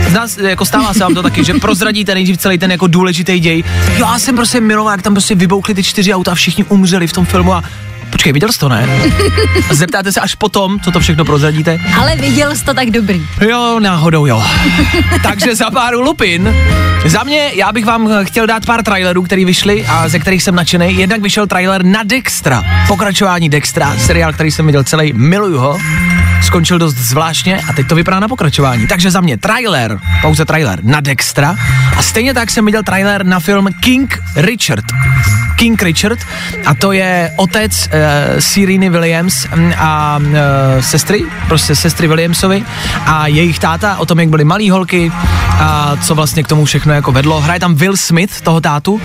z nás, jako stává se vám to taky, že prozradíte nejdřív celý ten jako důležitý děj. Já jsem prostě miloval, jak tam prostě vyboukli ty čtyři auta a všichni umřeli v tom filmu a Počkej, viděl jsi to, ne? A zeptáte se až potom, co to všechno prozradíte. Ale viděl jsi to tak dobrý. Jo, náhodou jo. Takže za pár lupin. Za mě, já bych vám chtěl dát pár trailerů, které vyšly a ze kterých jsem nadšený. Jednak vyšel trailer na Dextra, pokračování Dextra, seriál, který jsem viděl celý, miluju ho. Skončil dost zvláštně a teď to vypadá na pokračování. Takže za mě trailer, pouze trailer na Dextra a stejně tak jsem viděl trailer na film King Richard. King Richard a to je otec uh, Sireny Williams mm, a uh, sestry, prostě sestry Williamsovi a jejich táta o tom, jak byly malý holky a co vlastně k tomu všechno jako vedlo. Hraje tam Will Smith, toho tátu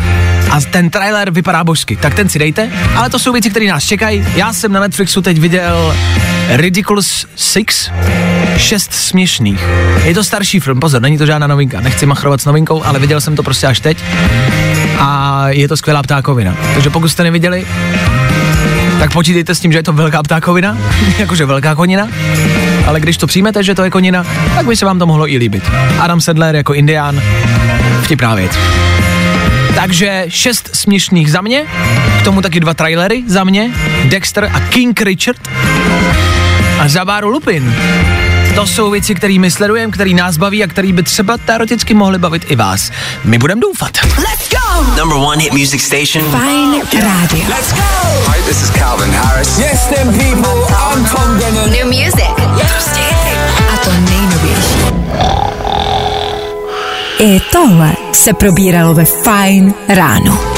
a ten trailer vypadá božsky, tak ten si dejte, ale to jsou věci, které nás čekají. Já jsem na Netflixu teď viděl Ridiculous Six, šest směšných. Je to starší film, pozor, není to žádná novinka, nechci machrovat s novinkou, ale viděl jsem to prostě až teď a je to skvělá ptákovina. Takže pokud jste neviděli, tak počítejte s tím, že je to velká ptákovina, jakože velká konina, ale když to přijmete, že to je konina, tak by se vám to mohlo i líbit. Adam Sedler jako indián, vtipná věc. Takže šest směšných za mě, k tomu taky dva trailery za mě, Dexter a King Richard a za Báru Lupin. To jsou věci, kterými sledujeme, který nás baví a který by třeba teoreticky mohly bavit i vás. My budeme doufat. Let's go! Number one hit music station. Fajn rádio. Let's go! Hi, this is Calvin Harris. Yes, them people. I'm Tom Grennan. New music. Prostě A to nejnovější. I tohle se probíralo ve Fajn ráno.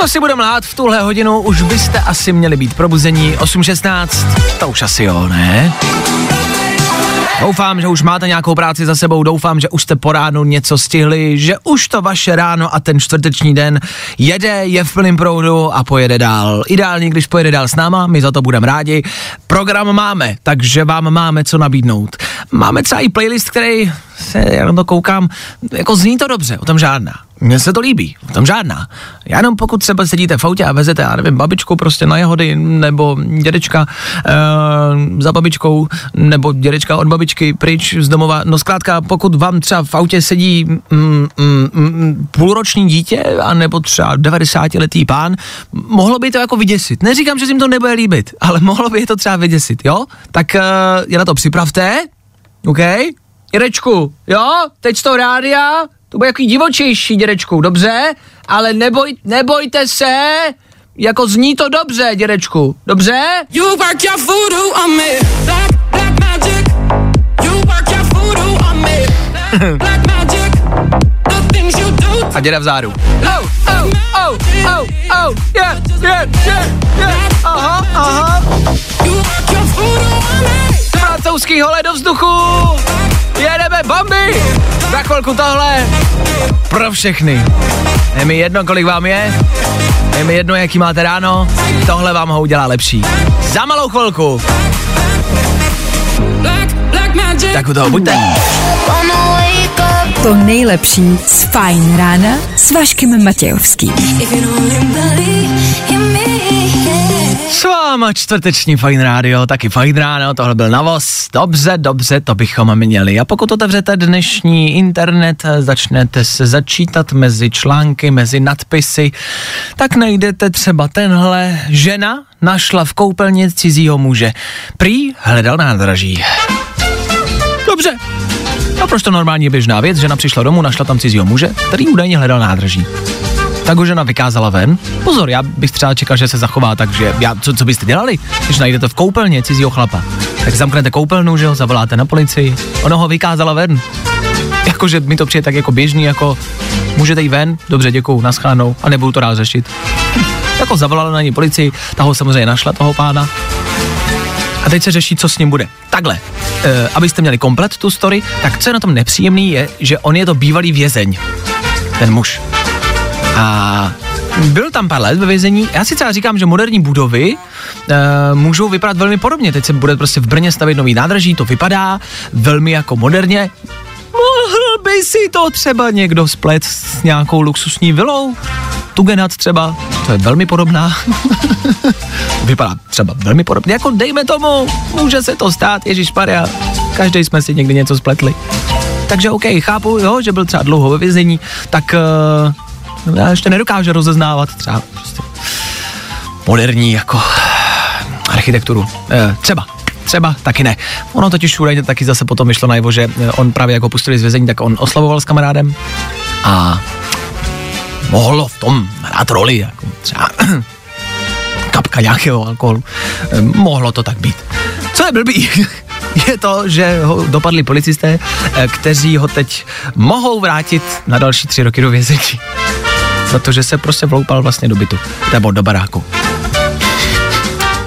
Co si budeme lhát v tuhle hodinu, už byste asi měli být probuzení 8.16, to už asi jo, ne? Doufám, že už máte nějakou práci za sebou, doufám, že už jste po ránu něco stihli, že už to vaše ráno a ten čtvrteční den jede, je v plném proudu a pojede dál. Ideálně, když pojede dál s náma, my za to budeme rádi. Program máme, takže vám máme co nabídnout. Máme třeba i playlist, který se, já na to koukám, jako zní to dobře, o tom žádná. Mně se to líbí, o tom žádná. Já jenom pokud třeba sedíte v autě a vezete, já nevím, babičku prostě na jehody, nebo dědečka e, za babičkou, nebo dědečka od babičky pryč z domova, no zkrátka, pokud vám třeba v autě sedí mm, mm, mm, půlroční dítě, a nebo třeba 90-letý pán, mohlo by to jako vyděsit. Neříkám, že si jim to nebude líbit, ale mohlo by je to třeba vyděsit, jo? Tak e, je na to připravte, OK? Jirečku, jo, teď toho rádia, to bude jaký divočejší, dědečku, dobře? Ale neboj, nebojte se, jako zní to dobře, dědečku, dobře? You work your voodoo on me. Black, black magic. You work your voodoo on me. Black, black magic. The things you do. A děda vzadu. Oh, oh, oh, oh, oh, yeah, yeah, yeah, yeah, aha, aha. You work your voodoo on me. Francouzský hole do vzduchu, jedeme bomby. Za chvilku tohle pro všechny. Je mi jedno, kolik vám je, je mi jedno, jaký máte ráno, tohle vám ho udělá lepší. Za malou chvilku. Tak u toho buďte. To nejlepší z Fajn rána s Vaškem Matějovským. S váma čtvrteční Fajn rádio, taky Fajn ráno, tohle byl navoz. Dobře, dobře, to bychom měli. A pokud otevřete dnešní internet, začnete se začítat mezi články, mezi nadpisy, tak najdete třeba tenhle. Žena našla v koupelně cizího muže. Prý hledal nádraží. Dobře. Naprosto normální běžná věc, žena přišla domů, našla tam cizího muže, který údajně hledal nádraží tak ho žena vykázala ven. Pozor, já bych třeba čekal, že se zachová, takže já, co, co byste dělali, když najdete v koupelně cizího chlapa? Tak zamknete koupelnu, že ho, zavoláte na policii, ona ho vykázala ven. Jakože mi to přijde tak jako běžný, jako můžete jít ven, dobře, děkuju, naschánou a nebudu to dál řešit. jako zavolala na ní policii, ta ho samozřejmě našla, toho pána. A teď se řeší, co s ním bude. Takhle, e, abyste měli komplet tu story, tak co je na tom nepříjemný je, že on je to bývalý vězeň, ten muž. A byl tam pár let ve vězení. Já si třeba říkám, že moderní budovy uh, můžou vypadat velmi podobně. Teď se bude prostě v Brně stavit nový nádraží, to vypadá velmi jako moderně. Mohl by si to třeba někdo splet s nějakou luxusní vilou? Tugenat třeba, to je velmi podobná. Vypadá třeba velmi podobně, jako dejme tomu, může se to stát, Ježíš Maria, každý jsme si někdy něco spletli. Takže OK, chápu, jo, že byl třeba dlouho ve vězení, tak uh, já ještě nedokáže rozeznávat třeba prostě moderní jako architekturu. Eh, třeba, třeba taky ne. Ono totiž údajně taky zase potom vyšlo najevo, že eh, on právě jako pustili z vězení, tak on oslavoval s kamarádem a mohlo v tom hrát roli, jako třeba kapka nějakého alkoholu. Eh, Mohlo to tak být. Co je blbý, je to, že ho dopadli policisté, eh, kteří ho teď mohou vrátit na další tři roky do vězení. Za to, že se prostě vloupal vlastně do bytu, nebo do baráku.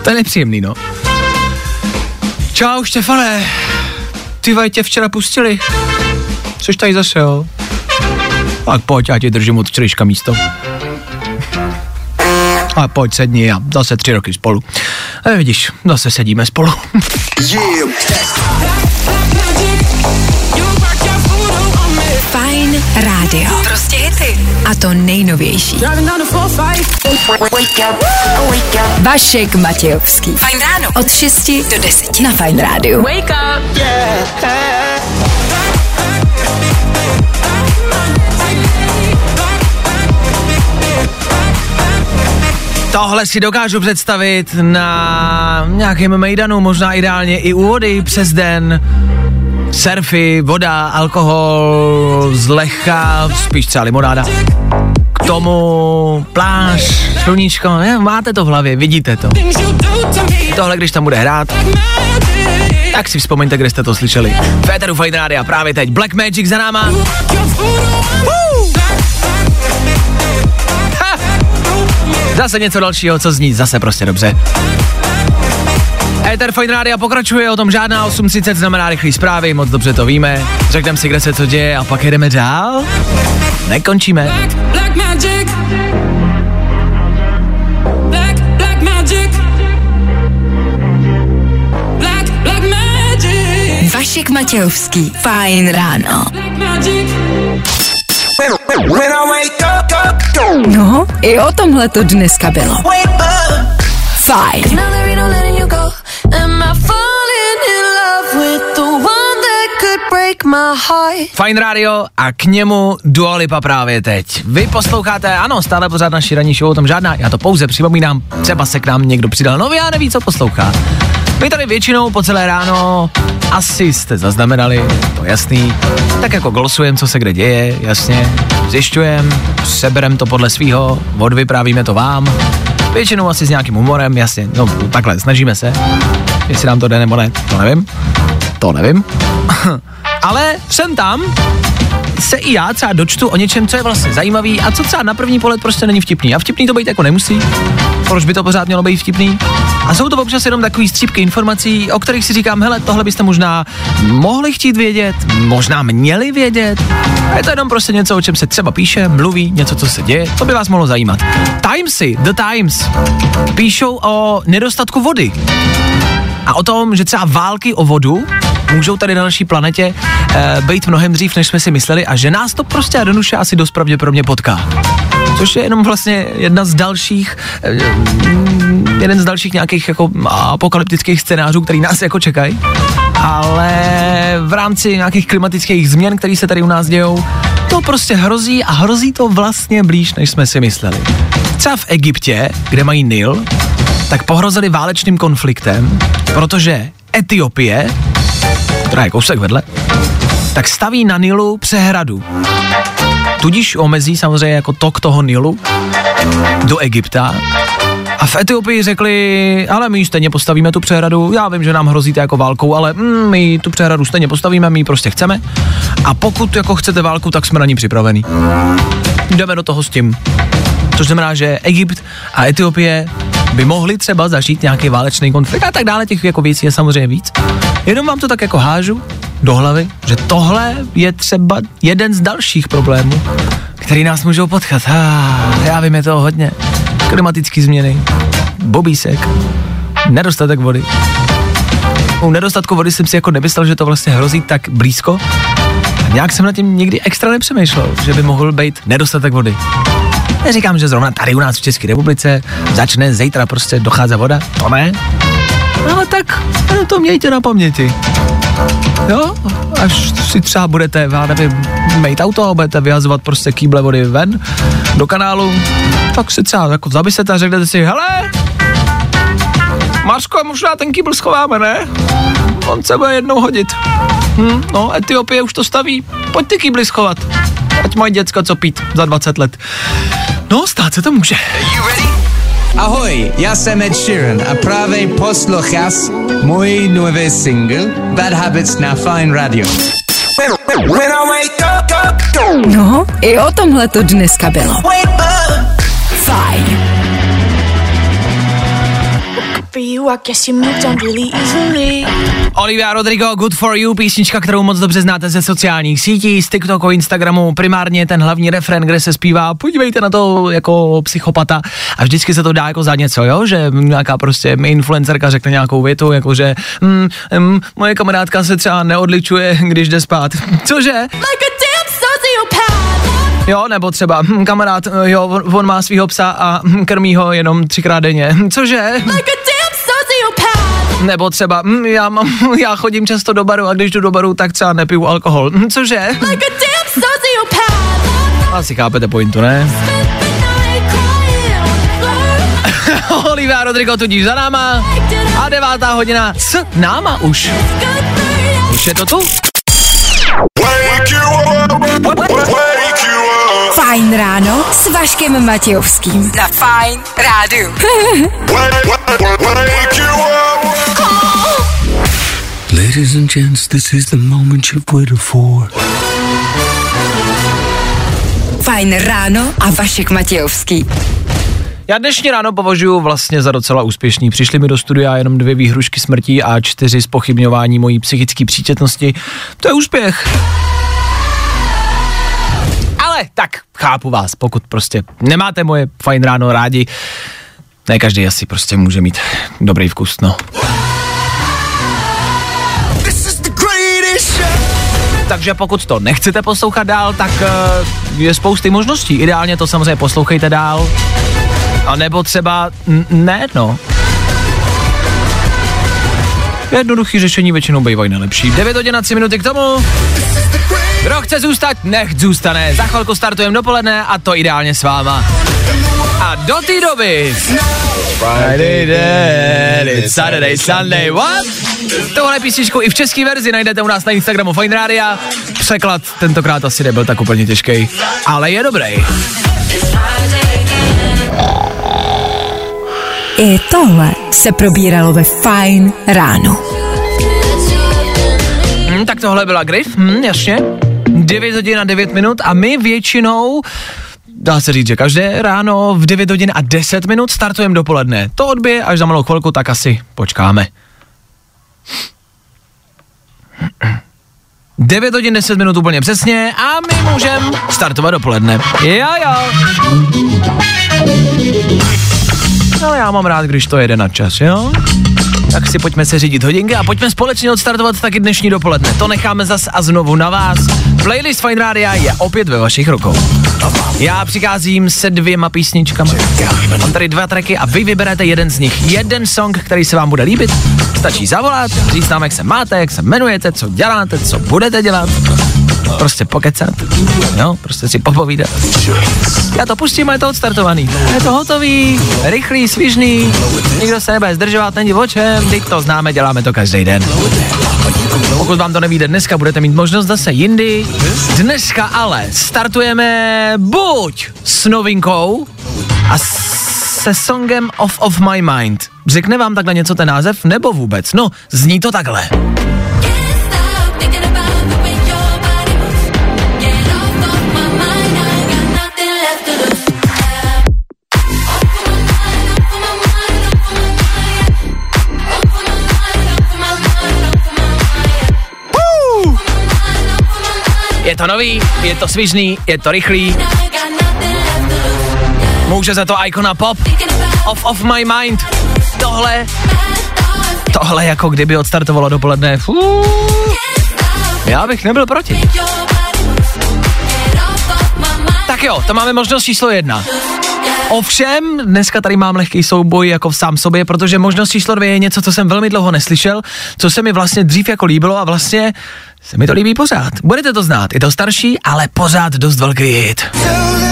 To je nepříjemný, no. Čau, Štefane. Ty tě včera pustili. Což tady zase, jo? Tak pojď, já ti držím od včerejška místo. A pojď sedni a zase tři roky spolu. A vidíš, zase sedíme spolu. Fajn rádio. Prostě. A to nejnovější. Vašek Matějovský. Fajn ráno. Od 6 do 10 na Fajn rádiu. Wake up. Tohle si dokážu představit na nějakém mejdanu, možná ideálně i u vody přes den. Surfy, voda, alkohol, zlecha, spíš třeba limonáda. Tomu pláž, sluníčko, ne, máte to v hlavě, vidíte to. Tohle, když tam bude hrát, tak si vzpomeňte, kde jste to slyšeli. Féteru Fajn Rádia právě teď. Black Magic za náma. Zase něco dalšího, co zní zase prostě dobře. Ether Fine Rádia pokračuje, o tom žádná 8.30 znamená rychlý zprávy, moc dobře to víme. Řekneme si, kde se co děje a pak jedeme dál. Nekončíme. Black. Black, Vašek Matějovský. Fajn ráno. No, i o tomhle to dneska bylo. Fajn. Fine Radio a k němu Dua Lipa právě teď. Vy posloucháte, ano, stále pořád naši ranní show, o tom žádná, já to pouze připomínám, třeba se k nám někdo přidal. Nový a neví, co poslouchá. My tady většinou po celé ráno asi jste zaznamenali, to jasný, tak jako glosujeme, co se kde děje, jasně, zjišťujeme, seberem to podle svýho, odvyprávíme to vám, většinou asi s nějakým humorem, jasně, no takhle, snažíme se, jestli nám to jde nebo ne, to nevím, to nevím, ale jsem tam se i já třeba dočtu o něčem, co je vlastně zajímavý a co třeba na první pohled prostě není vtipný. A vtipný to být jako nemusí. Proč by to pořád mělo být vtipný? A jsou to občas jenom takový střípky informací, o kterých si říkám, hele, tohle byste možná mohli chtít vědět, možná měli vědět. A je to jenom prostě něco, o čem se třeba píše, mluví, něco, co se děje, co by vás mohlo zajímat. Timesy, The Times, píšou o nedostatku vody a o tom, že třeba války o vodu můžou tady na naší planetě e, být mnohem dřív, než jsme si mysleli a že nás to prostě a Danuše asi dost pravděpodobně potká. Což je jenom vlastně jedna z dalších, e, jeden z dalších nějakých jako apokalyptických scénářů, který nás jako čekají. Ale v rámci nějakých klimatických změn, které se tady u nás dějou, to prostě hrozí a hrozí to vlastně blíž, než jsme si mysleli. Třeba v Egyptě, kde mají Nil, tak pohrozili válečným konfliktem, protože Etiopie, která je kousek vedle, tak staví na Nilu přehradu. Tudíž omezí samozřejmě jako tok toho Nilu do Egypta. A v Etiopii řekli, ale my stejně postavíme tu přehradu, já vím, že nám hrozíte jako válkou, ale mm, my tu přehradu stejně postavíme, my ji prostě chceme. A pokud jako chcete válku, tak jsme na ní připravení. Jdeme do toho s tím. Což znamená, že Egypt a Etiopie by mohli třeba zažít nějaký válečný konflikt a tak dále, těch jako věcí je samozřejmě víc. Jenom vám to tak jako hážu, do hlavy, že tohle je třeba jeden z dalších problémů, který nás můžou potkat. Ah, já vím, je toho hodně. Klimatické změny, bobísek, nedostatek vody. U nedostatku vody jsem si jako nemyslel, že to vlastně hrozí tak blízko. A nějak jsem nad tím nikdy extra nepřemýšlel, že by mohl být nedostatek vody. Neříkám, že zrovna tady u nás v České republice začne zítra prostě docházet voda, to ne. Ale tak jenom to mějte na paměti. Jo, až si třeba budete, já nevím, auto a budete vyhazovat prostě kýble vody ven do kanálu, tak si třeba jako zabysete a řeknete si, hele, Marsko, možná ten kýbl schováme, ne? On se bude jednou hodit. Hm, no, Etiopie už to staví. Pojď ty kýbly schovat. Ať mají děcka co pít za 20 let. No, stát se to může. Ahoj, já jsem Ed Sheeran a právě poslouchás můj nový single Bad Habits na Fine Radio. No, i o tomhle to dneska bylo. Fajn. For you, I guess you moved on really easily. Olivia Rodrigo, Good For You, písnička, kterou moc dobře znáte ze sociálních sítí, z TikToku, Instagramu, primárně ten hlavní refren, kde se zpívá, podívejte na to jako psychopata a vždycky se to dá jako za něco, jo, že nějaká prostě influencerka řekne nějakou větu, jako že mm, mm, moje kamarádka se třeba neodličuje, když jde spát. Cože? Like a damn sociopath. Jo, nebo třeba hm, kamarád, jo, on, má svého psa a hm, krmí ho jenom třikrát denně. Cože? Like. Nebo třeba, hm, já, mám, já chodím často do baru a když jdu do baru, tak třeba nepiju alkohol. Hm, Cože? Like. Asi chápete pointu, ne? Olivia Rodrigo tudíž za náma a devátá hodina s náma už. Už je to tu? Fajn ráno s Vaškem Matějovským. Na Fajn rádu. Ladies and gents, this is the moment you've waited for. Fajn ráno a Vašek Matějovský. Já dnešní ráno považuji vlastně za docela úspěšný. Přišly mi do studia jenom dvě výhrušky smrtí a čtyři spochybňování mojí psychické příčetnosti. To je úspěch. Ale tak, chápu vás, pokud prostě nemáte moje fajn ráno rádi, ne každý asi prostě může mít dobrý vkus, no. Takže pokud to nechcete poslouchat dál, tak uh, je spousty možností. Ideálně to samozřejmě poslouchejte dál. A nebo třeba n- ne, no. Jednoduchý řešení většinou bývají nejlepší. 9 hodin a 3 minuty k tomu. Kdo chce zůstat, nech zůstane. Za chvilku startujeme dopoledne a to ideálně s váma. A do té doby... Friday, then it's Saturday, Sunday, what? Tohle písničku i v české verzi najdete u nás na Instagramu Fine Radio. Překlad tentokrát asi nebyl tak úplně těžký, ale je dobrý. I tohle se probíralo ve Fajn ráno. Hm, tak tohle byla Griff, hm, jasně. 9 hodin a 9 minut a my většinou dá se říct, že každé ráno v 9 hodin a 10 minut startujeme dopoledne. To odbije až za malou chvilku, tak asi počkáme. 9 hodin 10 minut úplně přesně a my můžeme startovat dopoledne. Jo, jo. No já mám rád, když to jede na čas, jo? Tak si pojďme se řídit hodinky a pojďme společně odstartovat taky dnešní dopoledne. To necháme zas a znovu na vás. Playlist Fine Rádia je opět ve vašich rukou. Já přicházím se dvěma písničkami. Mám tady dva tracky a vy vyberete jeden z nich. Jeden song, který se vám bude líbit. Stačí zavolat, říct nám, jak se máte, jak se jmenujete, co děláte, co budete dělat. Prostě pokecat. No, prostě si popovídat. Já to pustím a je to odstartovaný. Je to hotový, rychlý, svižný, nikdo se nebude zdržovat, není o čem, teď to známe, děláme to každý den. Pokud vám to nevíde dneska, budete mít možnost zase jindy. Dneska ale startujeme buď s novinkou a se songem Off of My Mind. Řekne vám takhle něco ten název, nebo vůbec? No, zní to takhle. Je to nový, je to svižný, je to rychlý. Může za to Icona Pop. Off of my mind. Tohle, tohle jako kdyby odstartovalo dopoledne. Fů. Já bych nebyl proti. Tak jo, to máme možnost číslo jedna. Ovšem, dneska tady mám lehký souboj jako v sám sobě, protože možnost číslo dvě je něco, co jsem velmi dlouho neslyšel, co se mi vlastně dřív jako líbilo a vlastně se mi to líbí pořád. Budete to znát, je to starší, ale pořád dost velký hit. James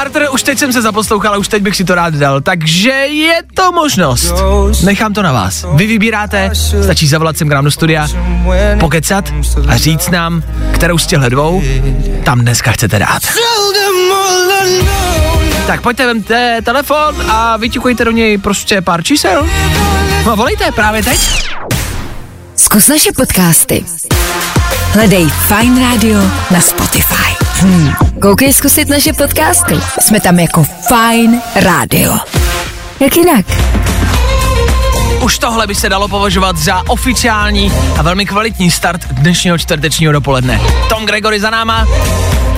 Arthur, už teď jsem se zaposlouchal, už teď bych si to rád dal, takže je to možnost. Nechám to na vás. Vy vybíráte, stačí zavolat sem k nám do studia, pokecat a říct nám, kterou z těchto dvou tam dneska chcete dát. Tak pojďte, vemte telefon a vyťukujte do něj prostě pár čísel. No volejte právě teď. Zkus naše podcasty. Hledej Fine Radio na Spotify. Hmm. Koukej zkusit naše podcasty. Jsme tam jako Fine Radio. Jak jinak? Už tohle by se dalo považovat za oficiální a velmi kvalitní start dnešního čtvrtečního dopoledne. Tom Gregory za náma,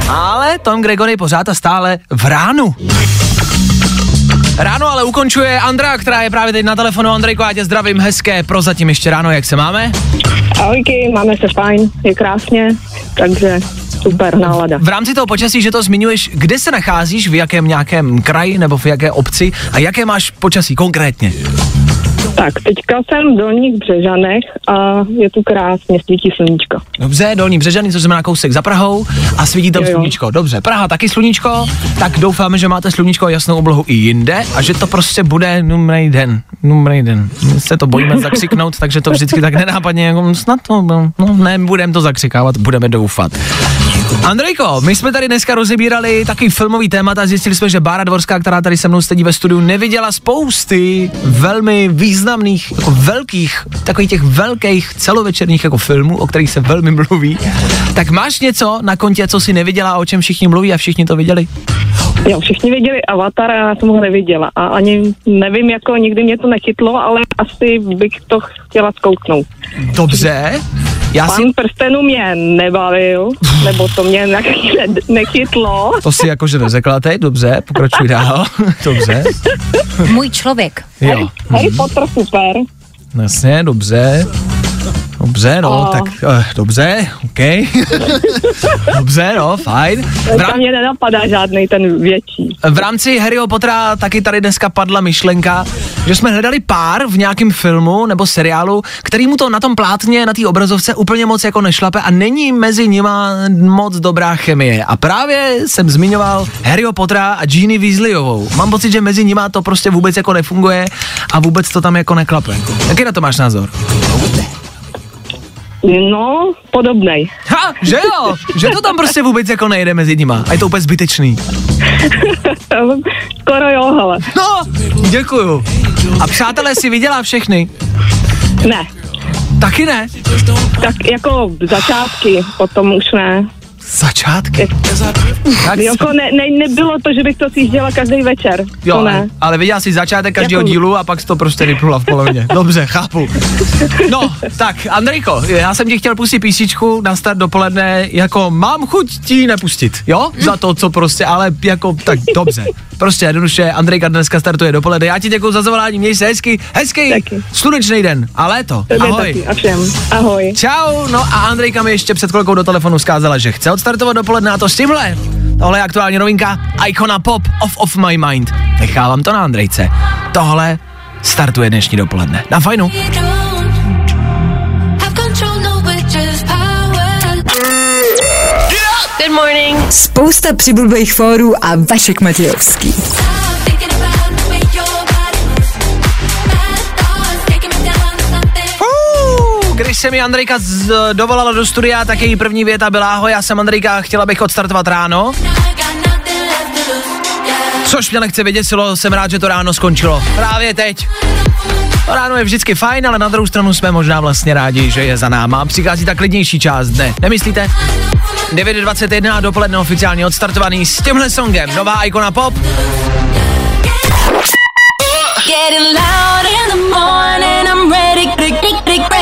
ale Tom Gregory pořád a stále v ránu. Ráno ale ukončuje Andrea, která je právě teď na telefonu. Andrejko, já tě zdravím, hezké prozatím ještě ráno, jak se máme? Ahojky, máme se fajn, je krásně, takže super nálada. V rámci toho počasí, že to zmiňuješ, kde se nacházíš, v jakém nějakém kraji nebo v jaké obci a jaké máš počasí konkrétně? Tak, teďka jsem v Dolních Břežanech a je tu krásně, svítí sluníčko. Dobře, Dolní Břežany, co znamená kousek za Prahou a svítí tam Jo, jo. sluníčko. Dobře, Praha taky sluníčko, tak doufáme, že máte sluníčko a jasnou oblohu i jinde a že to prostě bude numrej den. Numrej den. My se to bojíme zakřiknout, takže to vždycky tak nenápadně, jako snad to, no, no ne, budeme to zakřikávat, budeme doufat. Andrejko, my jsme tady dneska rozebírali taky filmový témat a zjistili jsme, že Bára Dvorská, která tady se mnou sedí ve studiu, neviděla spousty velmi významných, jako velkých, takových těch velkých celovečerních jako filmů, o kterých se velmi mluví. Tak máš něco na kontě, co si neviděla a o čem všichni mluví a všichni to viděli? Jo, všichni viděli Avatar a já jsem ho neviděla a ani nevím, jako nikdy mě to nechytlo, ale asi bych to chtěla zkouknout. Dobře. Já Pan si, prstenů mě nebavil, nebo to mě ne- ne- nechytlo. to si jakože neřekla teď, dobře, pokračuj dál, dobře. Můj člověk. Jo, Harry Potter super. jasně, dobře. Dobře, no, A- tak eh, dobře, OK. dobře, no, fajn. V, Tam rám, mě nenapadá žádný ten větší. v rámci Harryho Pottera taky tady dneska padla myšlenka, že jsme hledali pár v nějakém filmu nebo seriálu, který mu to na tom plátně, na té obrazovce úplně moc jako nešlape a není mezi nima moc dobrá chemie. A právě jsem zmiňoval Harryho Pottera a Ginny Weasleyovou. Mám pocit, že mezi nima to prostě vůbec jako nefunguje a vůbec to tam jako neklape. Jaký na to máš názor? No, podobnej. Ha, že jo, že to tam prostě vůbec jako nejde mezi nima a je to úplně zbytečný. Skoro jo, hele. No, děkuju. A přátelé si viděla všechny? Ne, Taky ne. tak jako začátky, potom už ne. Začátky. Tak, Jako ne, ne, nebylo to, že bych to sjížděla každý večer. jo, to ne. ale, viděla jsi začátek každého dílu a pak jsi to prostě vyplula v polovině. Dobře, chápu. No, tak, Andrejko, já jsem ti chtěl pustit písničku na start dopoledne, jako mám chuť ti nepustit, jo? Za to, co prostě, ale jako, tak dobře. Prostě jednoduše, Andrejka dneska startuje dopoledne. Já ti děkuji za zavolání, měj se hezky, hezký, Taky. slunečný den a léto. Tobě Ahoj. taky a všem. Ahoj. Čau, no a Andrejka mi ještě před chvilkou do telefonu vzkázala, že chce odstartovat dopoledne a to s tímhle. Tohle je aktuální novinka Icona Pop Off of My Mind. Nechávám to na Andrejce. Tohle startuje dnešní dopoledne. Na fajnu. Good morning. Spousta přibulbých fórů a Vašek Matějovský. Když se mi Andrejka z, dovolala do studia, tak její první věta byla ahoj, já jsem Andrejka, chtěla bych odstartovat ráno. Což mě lehce vyděsilo, jsem rád, že to ráno skončilo. Právě teď. To ráno je vždycky fajn, ale na druhou stranu jsme možná vlastně rádi, že je za náma. Přichází ta klidnější část dne, nemyslíte? 9.21 dopoledne oficiálně odstartovaný s tímhle songem. Nová ikona pop. Getting loud in the morning, I'm ready, ready, ready go.